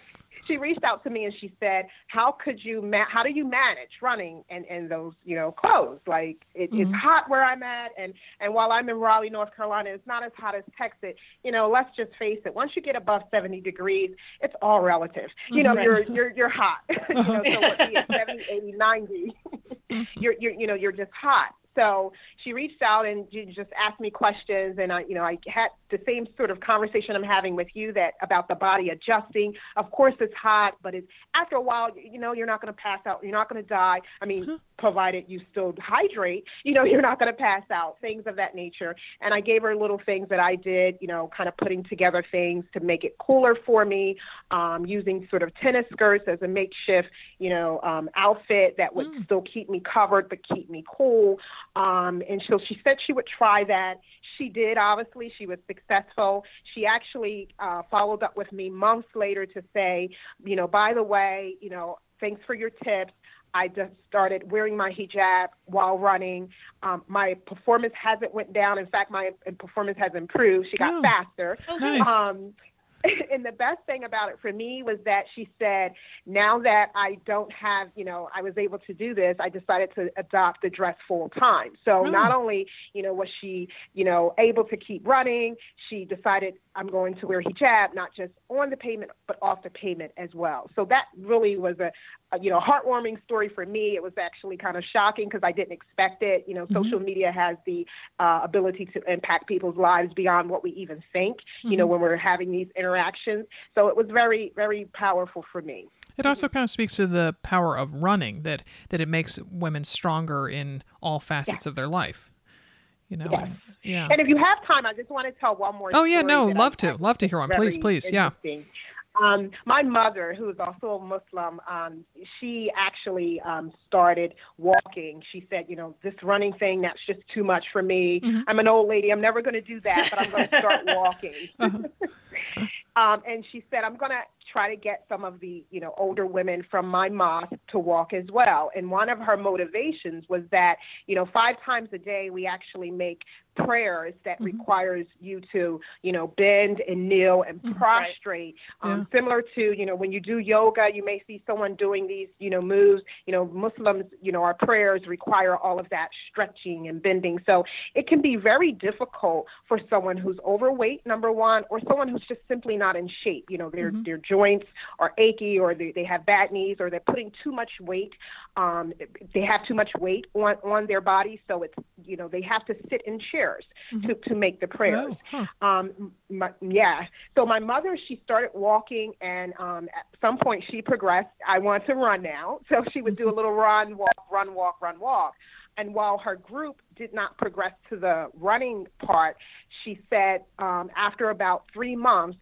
she reached out to me and she said, "How could you? Ma- how do you manage running in, in those you know clothes? Like it, mm-hmm. it's hot where I'm at, and and while I'm in Raleigh, North Carolina, it's not as hot as Texas. You know, let's just face it. Once you get above 70 degrees, it's all relative. You know, mm-hmm. you're you're you're hot. you know, so what, 70, 80, 90, you're you're you know you're just hot. So she reached out and just asked me questions, and I, you know, I had the same sort of conversation I'm having with you that about the body adjusting. Of course, it's hot, but it's after a while, you know, you're not going to pass out. You're not going to die. I mean, mm-hmm. provided you still hydrate, you know, you're not going to pass out. Things of that nature. And I gave her little things that I did, you know, kind of putting together things to make it cooler for me, um, using sort of tennis skirts as a makeshift, you know, um, outfit that would mm. still keep me covered but keep me cool. Um, and so she said she would try that. She did. Obviously, she was successful. She actually uh, followed up with me months later to say, you know, by the way, you know, thanks for your tips. I just started wearing my hijab while running. Um, my performance hasn't went down. In fact, my performance has improved. She got oh, faster. Nice. Um, and the best thing about it for me was that she said, now that I don't have, you know, I was able to do this, I decided to adopt the dress full time. So oh. not only, you know, was she, you know, able to keep running, she decided I'm going to wear hijab, not just on the pavement, but off the pavement as well. So that really was a, a you know, heartwarming story for me. It was actually kind of shocking because I didn't expect it. You know, mm-hmm. social media has the uh, ability to impact people's lives beyond what we even think, mm-hmm. you know, mm-hmm. when we're having these interactions. So it was very, very powerful for me. It also kind of speaks to the power of running that that it makes women stronger in all facets yes. of their life. You know, yes. yeah. And if you have time, I just want to tell one more. Oh yeah, no, love to, love to hear one. Please, please, yeah. Um, my mother, who is also a Muslim, um, she actually um, started walking. She said, you know, this running thing, that's just too much for me. Mm-hmm. I'm an old lady. I'm never going to do that, but I'm going to start walking. uh-huh. Um, and she said, I'm going to try to get some of the, you know, older women from my mosque to walk as well. And one of her motivations was that, you know, five times a day we actually make prayers that mm-hmm. requires you to, you know, bend and kneel and mm-hmm. prostrate. Right. Um, yeah. Similar to, you know, when you do yoga, you may see someone doing these, you know, moves. You know, Muslims, you know, our prayers require all of that stretching and bending. So it can be very difficult for someone who's overweight, number one, or someone who's just simply not in shape. You know, their mm-hmm. their joints are achy, or they, they have bad knees, or they're putting too much weight. Um, they have too much weight on on their body, so it's you know they have to sit in chairs mm-hmm. to to make the prayers. Oh, huh. um, my, yeah. So my mother, she started walking, and um, at some point she progressed. I want to run now, so she would do a mm-hmm. little run, walk, run, walk, run, walk. And while her group did not progress to the running part, she said um, after about three months,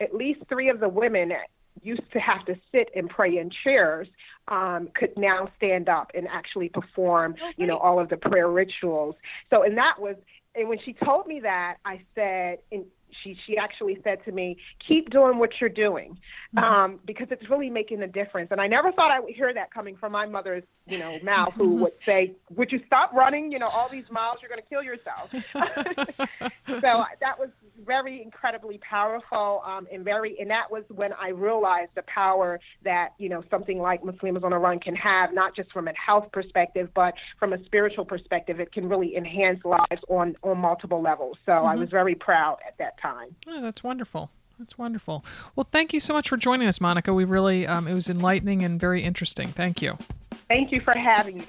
at least three of the women used to have to sit and pray in chairs um, could now stand up and actually perform, you know, all of the prayer rituals. So, and that was, and when she told me that, I said, and she she actually said to me, "Keep doing what you're doing, mm-hmm. um, because it's really making a difference." And I never thought I would hear that coming from my mother's, you know, mouth, who would say, "Would you stop running? You know, all these miles, you're going to kill yourself." so that was very incredibly powerful, um, and very, and that was when I realized the power that you know something like Muslims on a Run can have, not just from a health perspective, but from a spiritual perspective. It can really enhance lives on on multiple levels. So mm-hmm. I was very proud at that time. Oh, that's wonderful. That's wonderful. Well, thank you so much for joining us, Monica. We really, um, it was enlightening and very interesting. Thank you. Thank you for having me.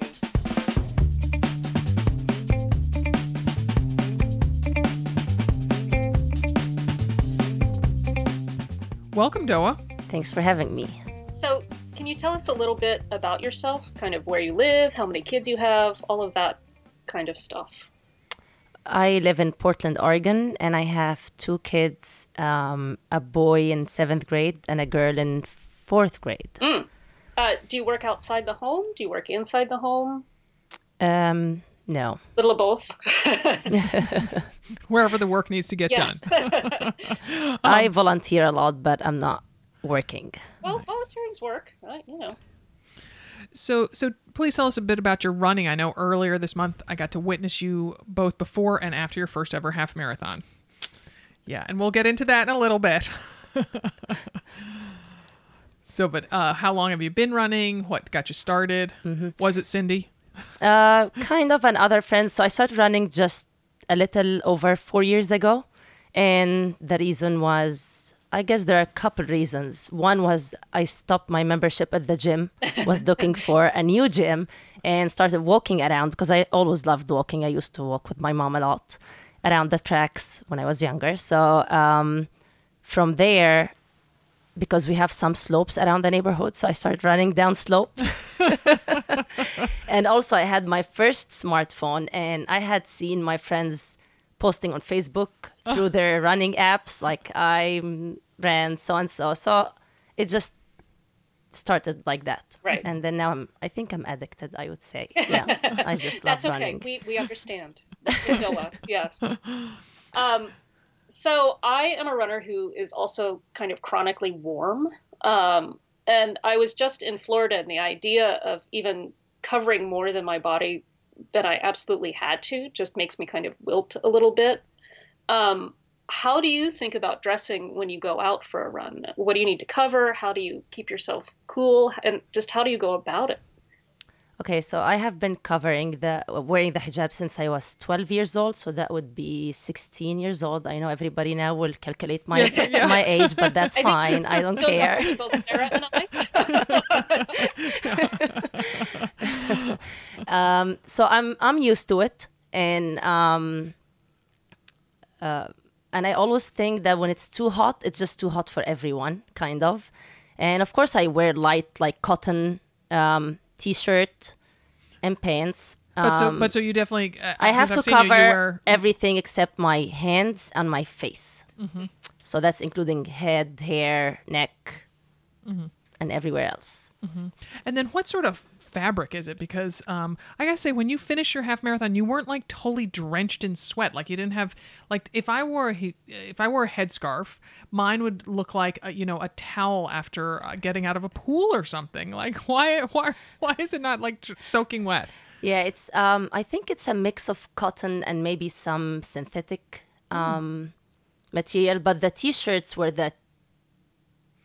Welcome, Doa. Thanks for having me. So, can you tell us a little bit about yourself? Kind of where you live, how many kids you have, all of that kind of stuff. I live in Portland, Oregon, and I have two kids um, a boy in seventh grade and a girl in fourth grade. Mm. Uh, do you work outside the home? Do you work inside the home? Um, no. Little of both. Wherever the work needs to get yes. done. um, I volunteer a lot, but I'm not working. Well, nice. volunteering's work, right? You know. So, so please tell us a bit about your running. I know earlier this month I got to witness you both before and after your first ever half marathon. Yeah, and we'll get into that in a little bit. so, but uh, how long have you been running? What got you started? Mm-hmm. Was it Cindy? Uh, kind of and other friends. So I started running just a little over four years ago, and the reason was, I guess there are a couple reasons. One was I stopped my membership at the gym, was looking for a new gym, and started walking around because I always loved walking. I used to walk with my mom a lot around the tracks when I was younger. So um, from there, because we have some slopes around the neighborhood. So I started running down slope. and also, I had my first smartphone, and I had seen my friends posting on Facebook oh. through their running apps, like I ran so and so. So it just started like that. Right. And then now I'm, I think I'm addicted, I would say. Yeah. I just love That's okay. running. We, we understand. yes. Um, so I am a runner who is also kind of chronically warm. Um, and I was just in Florida, and the idea of even covering more than my body than I absolutely had to just makes me kind of wilt a little bit. Um, how do you think about dressing when you go out for a run? What do you need to cover? How do you keep yourself cool? And just how do you go about it? Okay, so I have been covering the wearing the hijab since I was 12 years old, so that would be 16 years old. I know everybody now will calculate my yeah. my age, but that's I fine. I don't care. Both Sarah and I. um, so I'm I'm used to it, and um, uh, and I always think that when it's too hot, it's just too hot for everyone, kind of. And of course, I wear light like cotton. Um, t-shirt and pants. But so, but so you definitely. Uh, I have to cover you, you wear... everything except my hands and my face. Mm-hmm. So that's including head, hair, neck, mm-hmm. and everywhere else. Mm-hmm. And then, what sort of fabric is it? Because um, I gotta say, when you finished your half marathon, you weren't like totally drenched in sweat. Like you didn't have like if I wore a, if I wore a headscarf, mine would look like a, you know a towel after uh, getting out of a pool or something. Like why why why is it not like soaking wet? Yeah, it's um, I think it's a mix of cotton and maybe some synthetic um, mm. material. But the t-shirts were the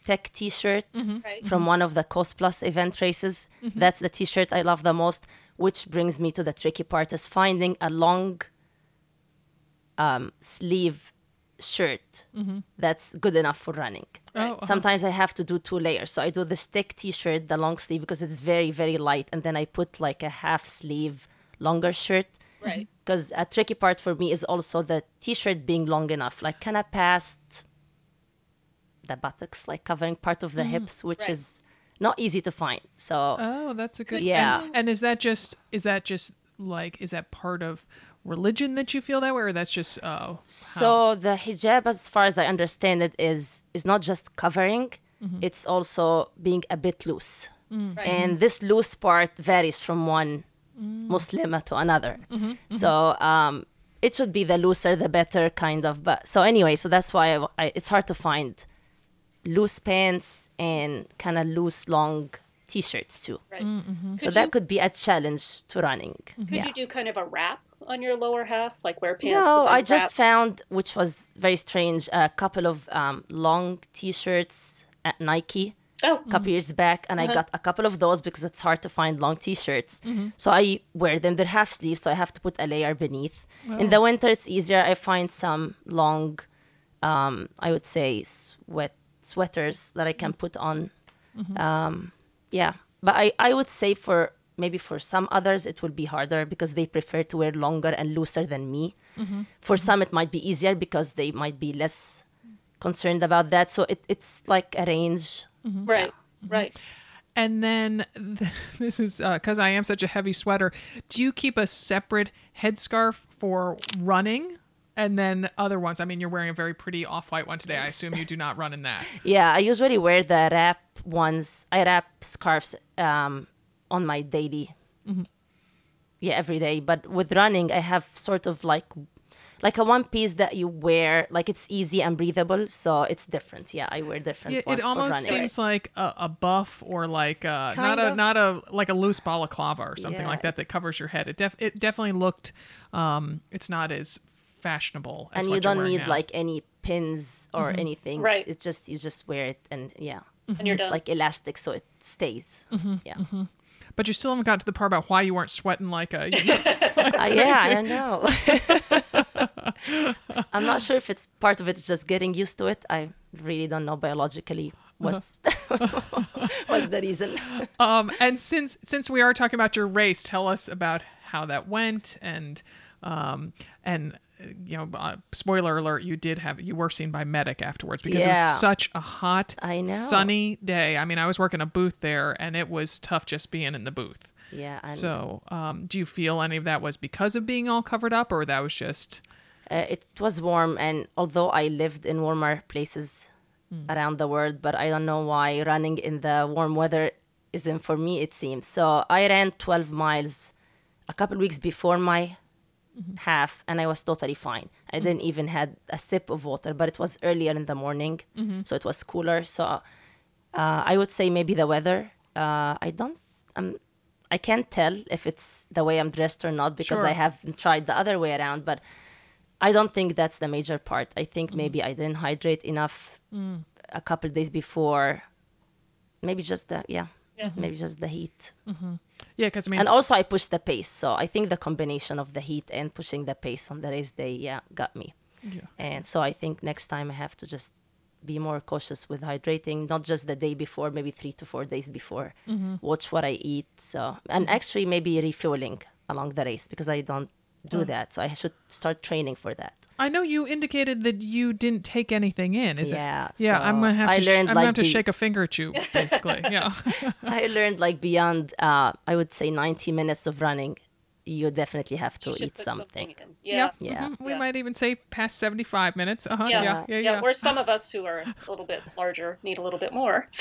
tech t-shirt mm-hmm. right. from one of the Coast Plus event races. Mm-hmm. That's the t-shirt I love the most, which brings me to the tricky part is finding a long um, sleeve shirt mm-hmm. that's good enough for running. Oh, uh-huh. Sometimes I have to do two layers. So I do the stick t-shirt, the long sleeve because it's very very light and then I put like a half sleeve longer shirt. Right. Because a tricky part for me is also the t-shirt being long enough. Like kind of past the buttocks, like covering part of the mm, hips, which right. is not easy to find. So oh, that's a good yeah. And, and, is that just is that just like is that part of religion that you feel that way, or that's just oh? So the hijab, as far as I understand it, is is not just covering; mm-hmm. it's also being a bit loose. and this loose part varies from one Muslima to another. So um, it should be the looser, the better, kind of. But so anyway, so that's why I, I, it's hard to find loose pants and kind of loose long t-shirts too. Right. Mm, mm-hmm. So Could that you- could be a challenge to running. Could yeah. you do kind of a wrap on your lower half, like wear pants? No, I just wrap? found, which was very strange, a couple of um, long T-shirts at Nike Oh, a couple mm-hmm. years back, and I uh-huh. got a couple of those because it's hard to find long T-shirts. Mm-hmm. So I wear them. They're half sleeves, so I have to put a layer beneath. In the winter, it's easier. I find some long, um, I would say, sweat sweaters that I can mm-hmm. put on. Mm-hmm. Um, yeah, but I I would say for maybe for some others it will be harder because they prefer to wear longer and looser than me. Mm-hmm. For some, it might be easier because they might be less concerned about that. So it, it's like a range. right, right. And then this is uh, because I am such a heavy sweater. Do you keep a separate headscarf for running? And then other ones. I mean, you're wearing a very pretty off-white one today. I assume you do not run in that. Yeah, I usually wear the wrap ones. I wrap scarves um, on my daily. Yeah, every day. But with running, I have sort of like like a one piece that you wear, like it's easy and breathable, so it's different. Yeah, I wear different Yeah, it almost seems like a, a buff or like uh not Kind a not a like a loose balaclava or something like that that covers your head. It def it definitely looked. Um, it's not as fashionable. As and you you're don't wearing need now. like any pins or anything. Right. It's just you just wear it and yeah. And you're it's done. like elastic so it stays. Yeah. But you still haven't got to the part about why you weren't sweating like a. You know, Uh, yeah, I know. I'm not sure if it's part of it's just getting used to it. I really don't know biologically what's what's the reason. um, and since since we are talking about your race, tell us about how that went and um and you know uh, spoiler alert you did have you were seen by medic afterwards because it was such a hot I know. sunny day i mean i was working a booth there and it was tough just being in the booth Yeah, and so um do you feel any of that was because of being all covered up or that was just uh, it was warm, and although I lived in warmer places around the world, but I don't know why running in the warm weather isn't for me. It seems so. I ran 12 miles a couple weeks before my half, and I was totally fine. I didn't even had a sip of water, but it was earlier in the morning, so it was cooler. So uh, I would say maybe the weather. Uh, I don't. Um, I can't tell if it's the way I'm dressed or not because Sure. I haven't tried the other way around. But I don't think that's the major part. I think Mm. maybe I didn't hydrate enough a couple days before. Maybe just the yeah, maybe just the heat. Yeah because i mean And also I pushed the pace, so I think the combination of the heat and pushing the pace on the race day, yeah, got me. Yeah. And so I think next time I have to just be more cautious with hydrating, not just the day before, maybe three to four days before. Mm-hmm. Watch what I eat. So and actually maybe refueling along the race because I don't do Oh. that. So I should start training for that. I know you indicated that you didn't take anything in. Is Yeah, it? Yeah, I'm gonna have I to. sh- learned, I'm gonna like, have to the- shake a finger at you, basically. yeah. I learned like beyond, uh, I would say 90 minutes of running, you definitely have to eat put something. in. Yeah. Yeah. mhm, We Yeah. might even say past 75 minutes. Uh-huh. Yeah. Yeah. Yeah. Yeah. Where some of us who are a little bit larger need a little bit more.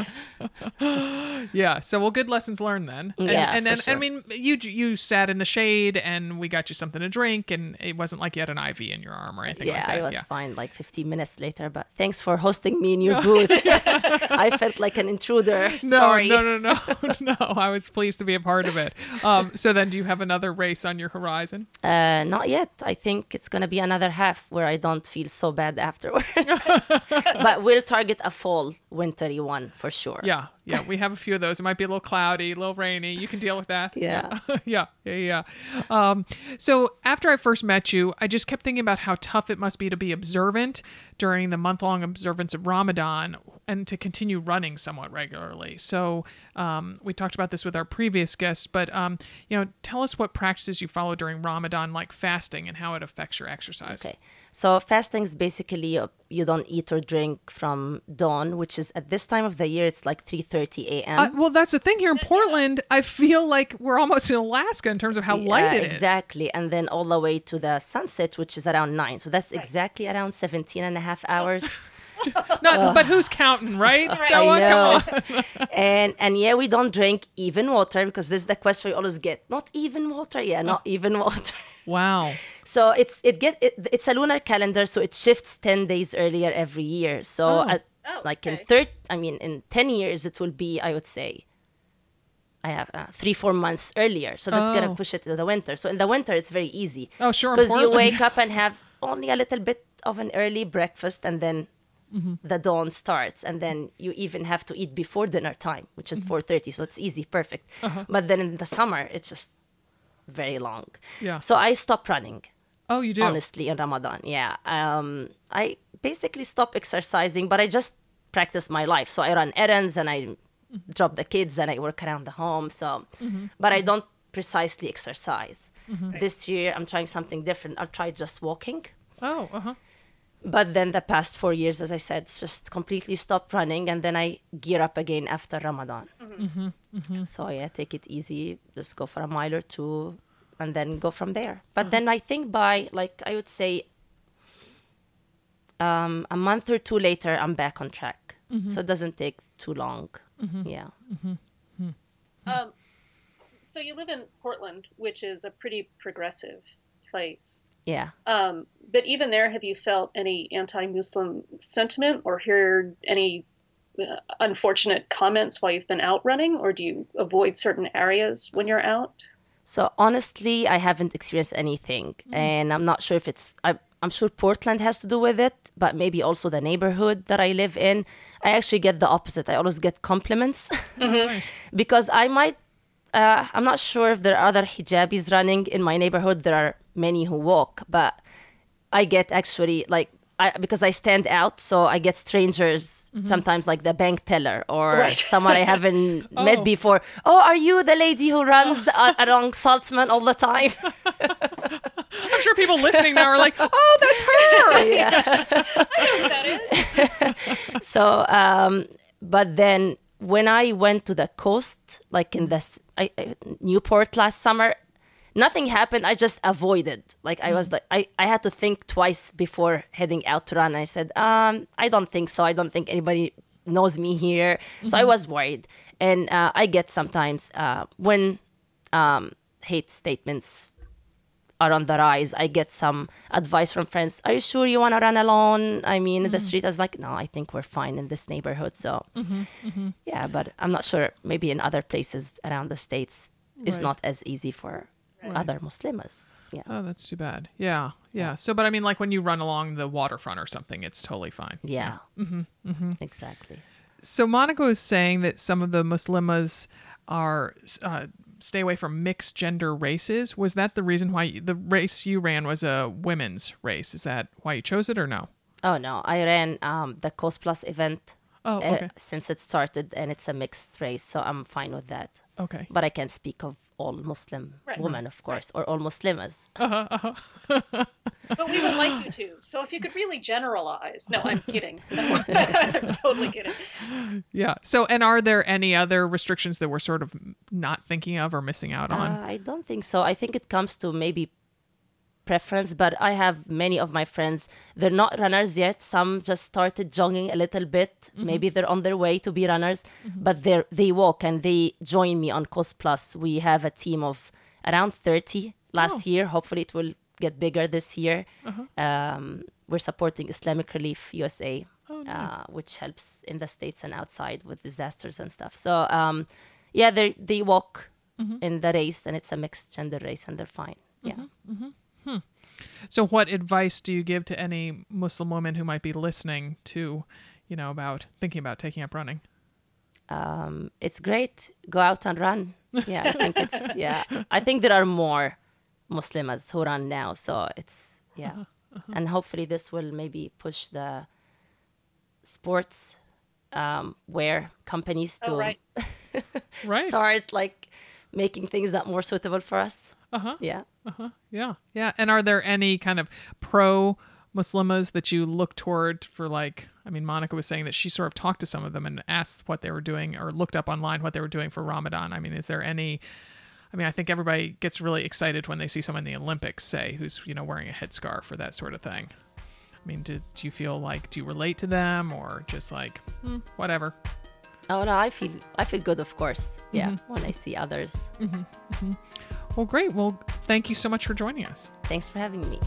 Yeah. So, well, good lessons learned then. And, Yeah, And for then, sure. I mean, you you sat in the shade, and we got you something to drink, and it wasn't like you had an IV in your arm or anything Yeah, like that. I was fine like 15 minutes later, but thanks for hosting me in your booth. I felt like an intruder. No, Sorry. no, no, no, no. I was pleased to be a part of it. Um, so then, do you have another race on your horizon? Uh, not yet. I think it's going to be another half where I don't feel so bad afterwards. but we'll target a fall, wintry one for sure. Yeah, yeah. We have a few of those. It might be a little cloudy, a little rainy. You can deal with that. Yeah. yeah, yeah, yeah. Um, so after I first met you, I just kept thinking about how tough it must be to be observant during the month long observance of Ramadan and to continue running somewhat regularly. So um, we talked about this with our previous guests, but um, you know, tell us what practices you follow during Ramadan, like fasting, and how it affects your exercise. Okay. So fasting is basically you don't eat or drink from dawn, which is at this time of the year it's like 3:30 a.m. Uh, well, that's the thing here in Portland. I feel like we're almost in Alaska in terms of how light Yeah, it is. exactly. And then all the way to the sunset, which is around nine. So that's exactly around 17 and a half hours. No, but who's counting, right? Right. Doa, I know. come on. and and yeah, we don't drink even water because this is the question we always get. Not even water, yeah, not even water. Wow. So it's it get it, it's a lunar calendar, so it shifts ten days earlier every year. So Oh. at, Oh, like in third, I mean in ten years, it will be I would say. I have uh, three four months earlier, so that's Oh. gonna push it to the winter. So in the winter, it's very easy. Oh, sure, because you wake up and have only a little bit of an early breakfast, and then Mm-hmm. the dawn starts, and then you even have to eat before dinner time, which Mm-hmm. is four thirty. So it's easy, perfect. Uh-huh. But then in the summer, it's just very long. Yeah. So I stopped running Oh, you do. honestly in Ramadan. Yeah. Um, I basically stop exercising, but I just practice my life. So I run errands and I mm-hmm. drop the kids and I work around the home. So, mm-hmm. but I don't precisely exercise. Mm-hmm. This year I'm trying something different. I'll try just walking. Oh, uh huh. But then the past four years, as I said, it's just completely stopped running, and then I gear up again after Ramadan. So yeah, take it easy, just go for a mile or two, and then go from there. But then I think by like I would say, um, a month or two later, I'm back on track. So it doesn't take too long. Yeah. Um, so you live in Portland, which is a pretty progressive place. Yeah. Um, but even there, have you felt any anti-Muslim sentiment or heard any uh, unfortunate comments while you've been out running, or do you avoid certain areas when you're out? So honestly, I haven't experienced anything, and I'm not sure if it's. I, I'm sure Portland has to do with it, but maybe also the neighborhood that I live in. I actually get the opposite. I always get compliments because I might. Uh, I'm not sure if there are other hijabis running in my neighborhood. There are many who walk, but I get actually like I, because I stand out, so I get strangers sometimes, like the bank teller or Right. someone I haven't Oh. met before. Oh, are you the lady who runs a- along Saltzman all the time? I'm sure people listening now are like, oh, that's her. yeah. so, um, but then when I went to the coast, like in this I, I, Newport last summer, nothing happened. I just avoided. Like I was like, I, I had to think twice before heading out to run. I said, um, I don't think so. I don't think anybody knows me here. So I was worried. And uh, I get sometimes uh, when um, hate statements are on the rise. I get some advice from friends. Are you sure you want to run alone? I mean, in the street. I was like, no, I think we're fine in this neighborhood. So, yeah, but I'm not sure. Maybe in other places around the states, it's not as easy for other Muslims. Yeah. Oh, that's too bad. Yeah, yeah. So, but I mean, like when you run along the waterfront or something, it's totally fine. Yeah. Exactly. So Monica was saying that some of the Muslimas are uh, stay away from mixed gender races. Was that the reason why you, the race you ran was a women's race? Is that why you chose it or no? Oh no, I ran um, the Coast Plus event Oh, uh, since it started, and it's a mixed race, so I'm fine with that. Okay. But I can't speak of all Muslim Right. women, of course, or all Muslimas. But we would like you to. So if you could really generalize. No, I'm kidding. I'm totally kidding. Yeah. So, and are there any other restrictions that we're sort of not thinking of or missing out on? Uh, I don't think so. I think it comes to maybe preference, but I have many of my friends, they're not runners yet. Some just started jogging a little bit. Maybe they're on their way to be runners, but they they walk and they join me on Coast Plus. We have a team of around 30 last year. Hopefully it will get bigger this year. Um, we're supporting Islamic Relief USA, uh, which helps in the States and outside with disasters and stuff. So, um, yeah, they they walk in the race and it's a mixed gender race and they're fine. Yeah. So, what advice do you give to any Muslim woman who might be listening to, you know, about thinking about taking up running? um, it's great. Go out and run. Yeah, I think it's yeah. I think there are more Muslims who run now, so it's yeah, and hopefully this will maybe push the sports um, wear companies to Oh, right. Right. start like making things that more suitable for us. Uh huh. Yeah. Yeah. Yeah. And are there any kind of pro Muslimas that you look toward for like, I mean, Monica was saying that she sort of talked to some of them and asked what they were doing or looked up online what they were doing for Ramadan. I mean, is there any, I mean, I think everybody gets really excited when they see someone in the Olympics, say, who's, you know, wearing a headscarf or that sort of thing. I mean, do, do you feel like do you relate to them or just like hmm, whatever? Oh no, I feel I feel good, of course. Yeah, mm-hmm. when I see others. Mm-hmm. Mm-hmm. Well, great. Well, thank you so much for joining us. Thanks for having me.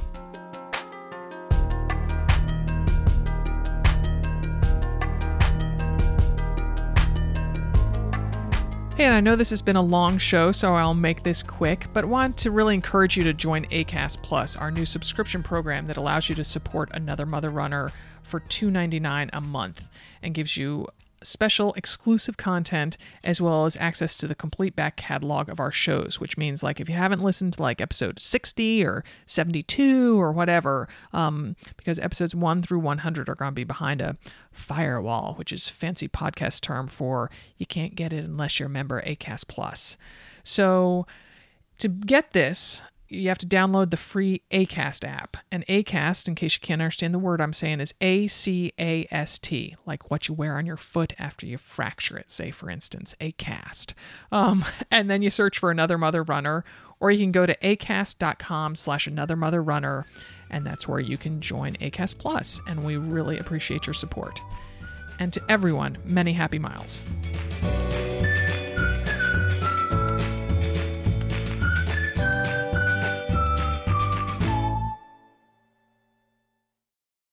Hey, and I know this has been a long show, so I'll make this quick, but want to really encourage you to join ACAST Plus, our new subscription program that allows you to support another Mother Runner for $2.99 a month and gives you special exclusive content as well as access to the complete back catalog of our shows which means like if you haven't listened to like episode 60 or 72 or whatever um, because episodes 1 through 100 are going to be behind a firewall which is fancy podcast term for you can't get it unless you're a member of acast plus. So to get this you have to download the free ACAST app. And ACAST, in case you can't understand the word I'm saying, is A C A S T, like what you wear on your foot after you fracture it, say, for instance, ACAST. Um, and then you search for Another Mother Runner, or you can go to acast.com slash Another Mother Runner, and that's where you can join ACAST Plus. And we really appreciate your support. And to everyone, many happy miles.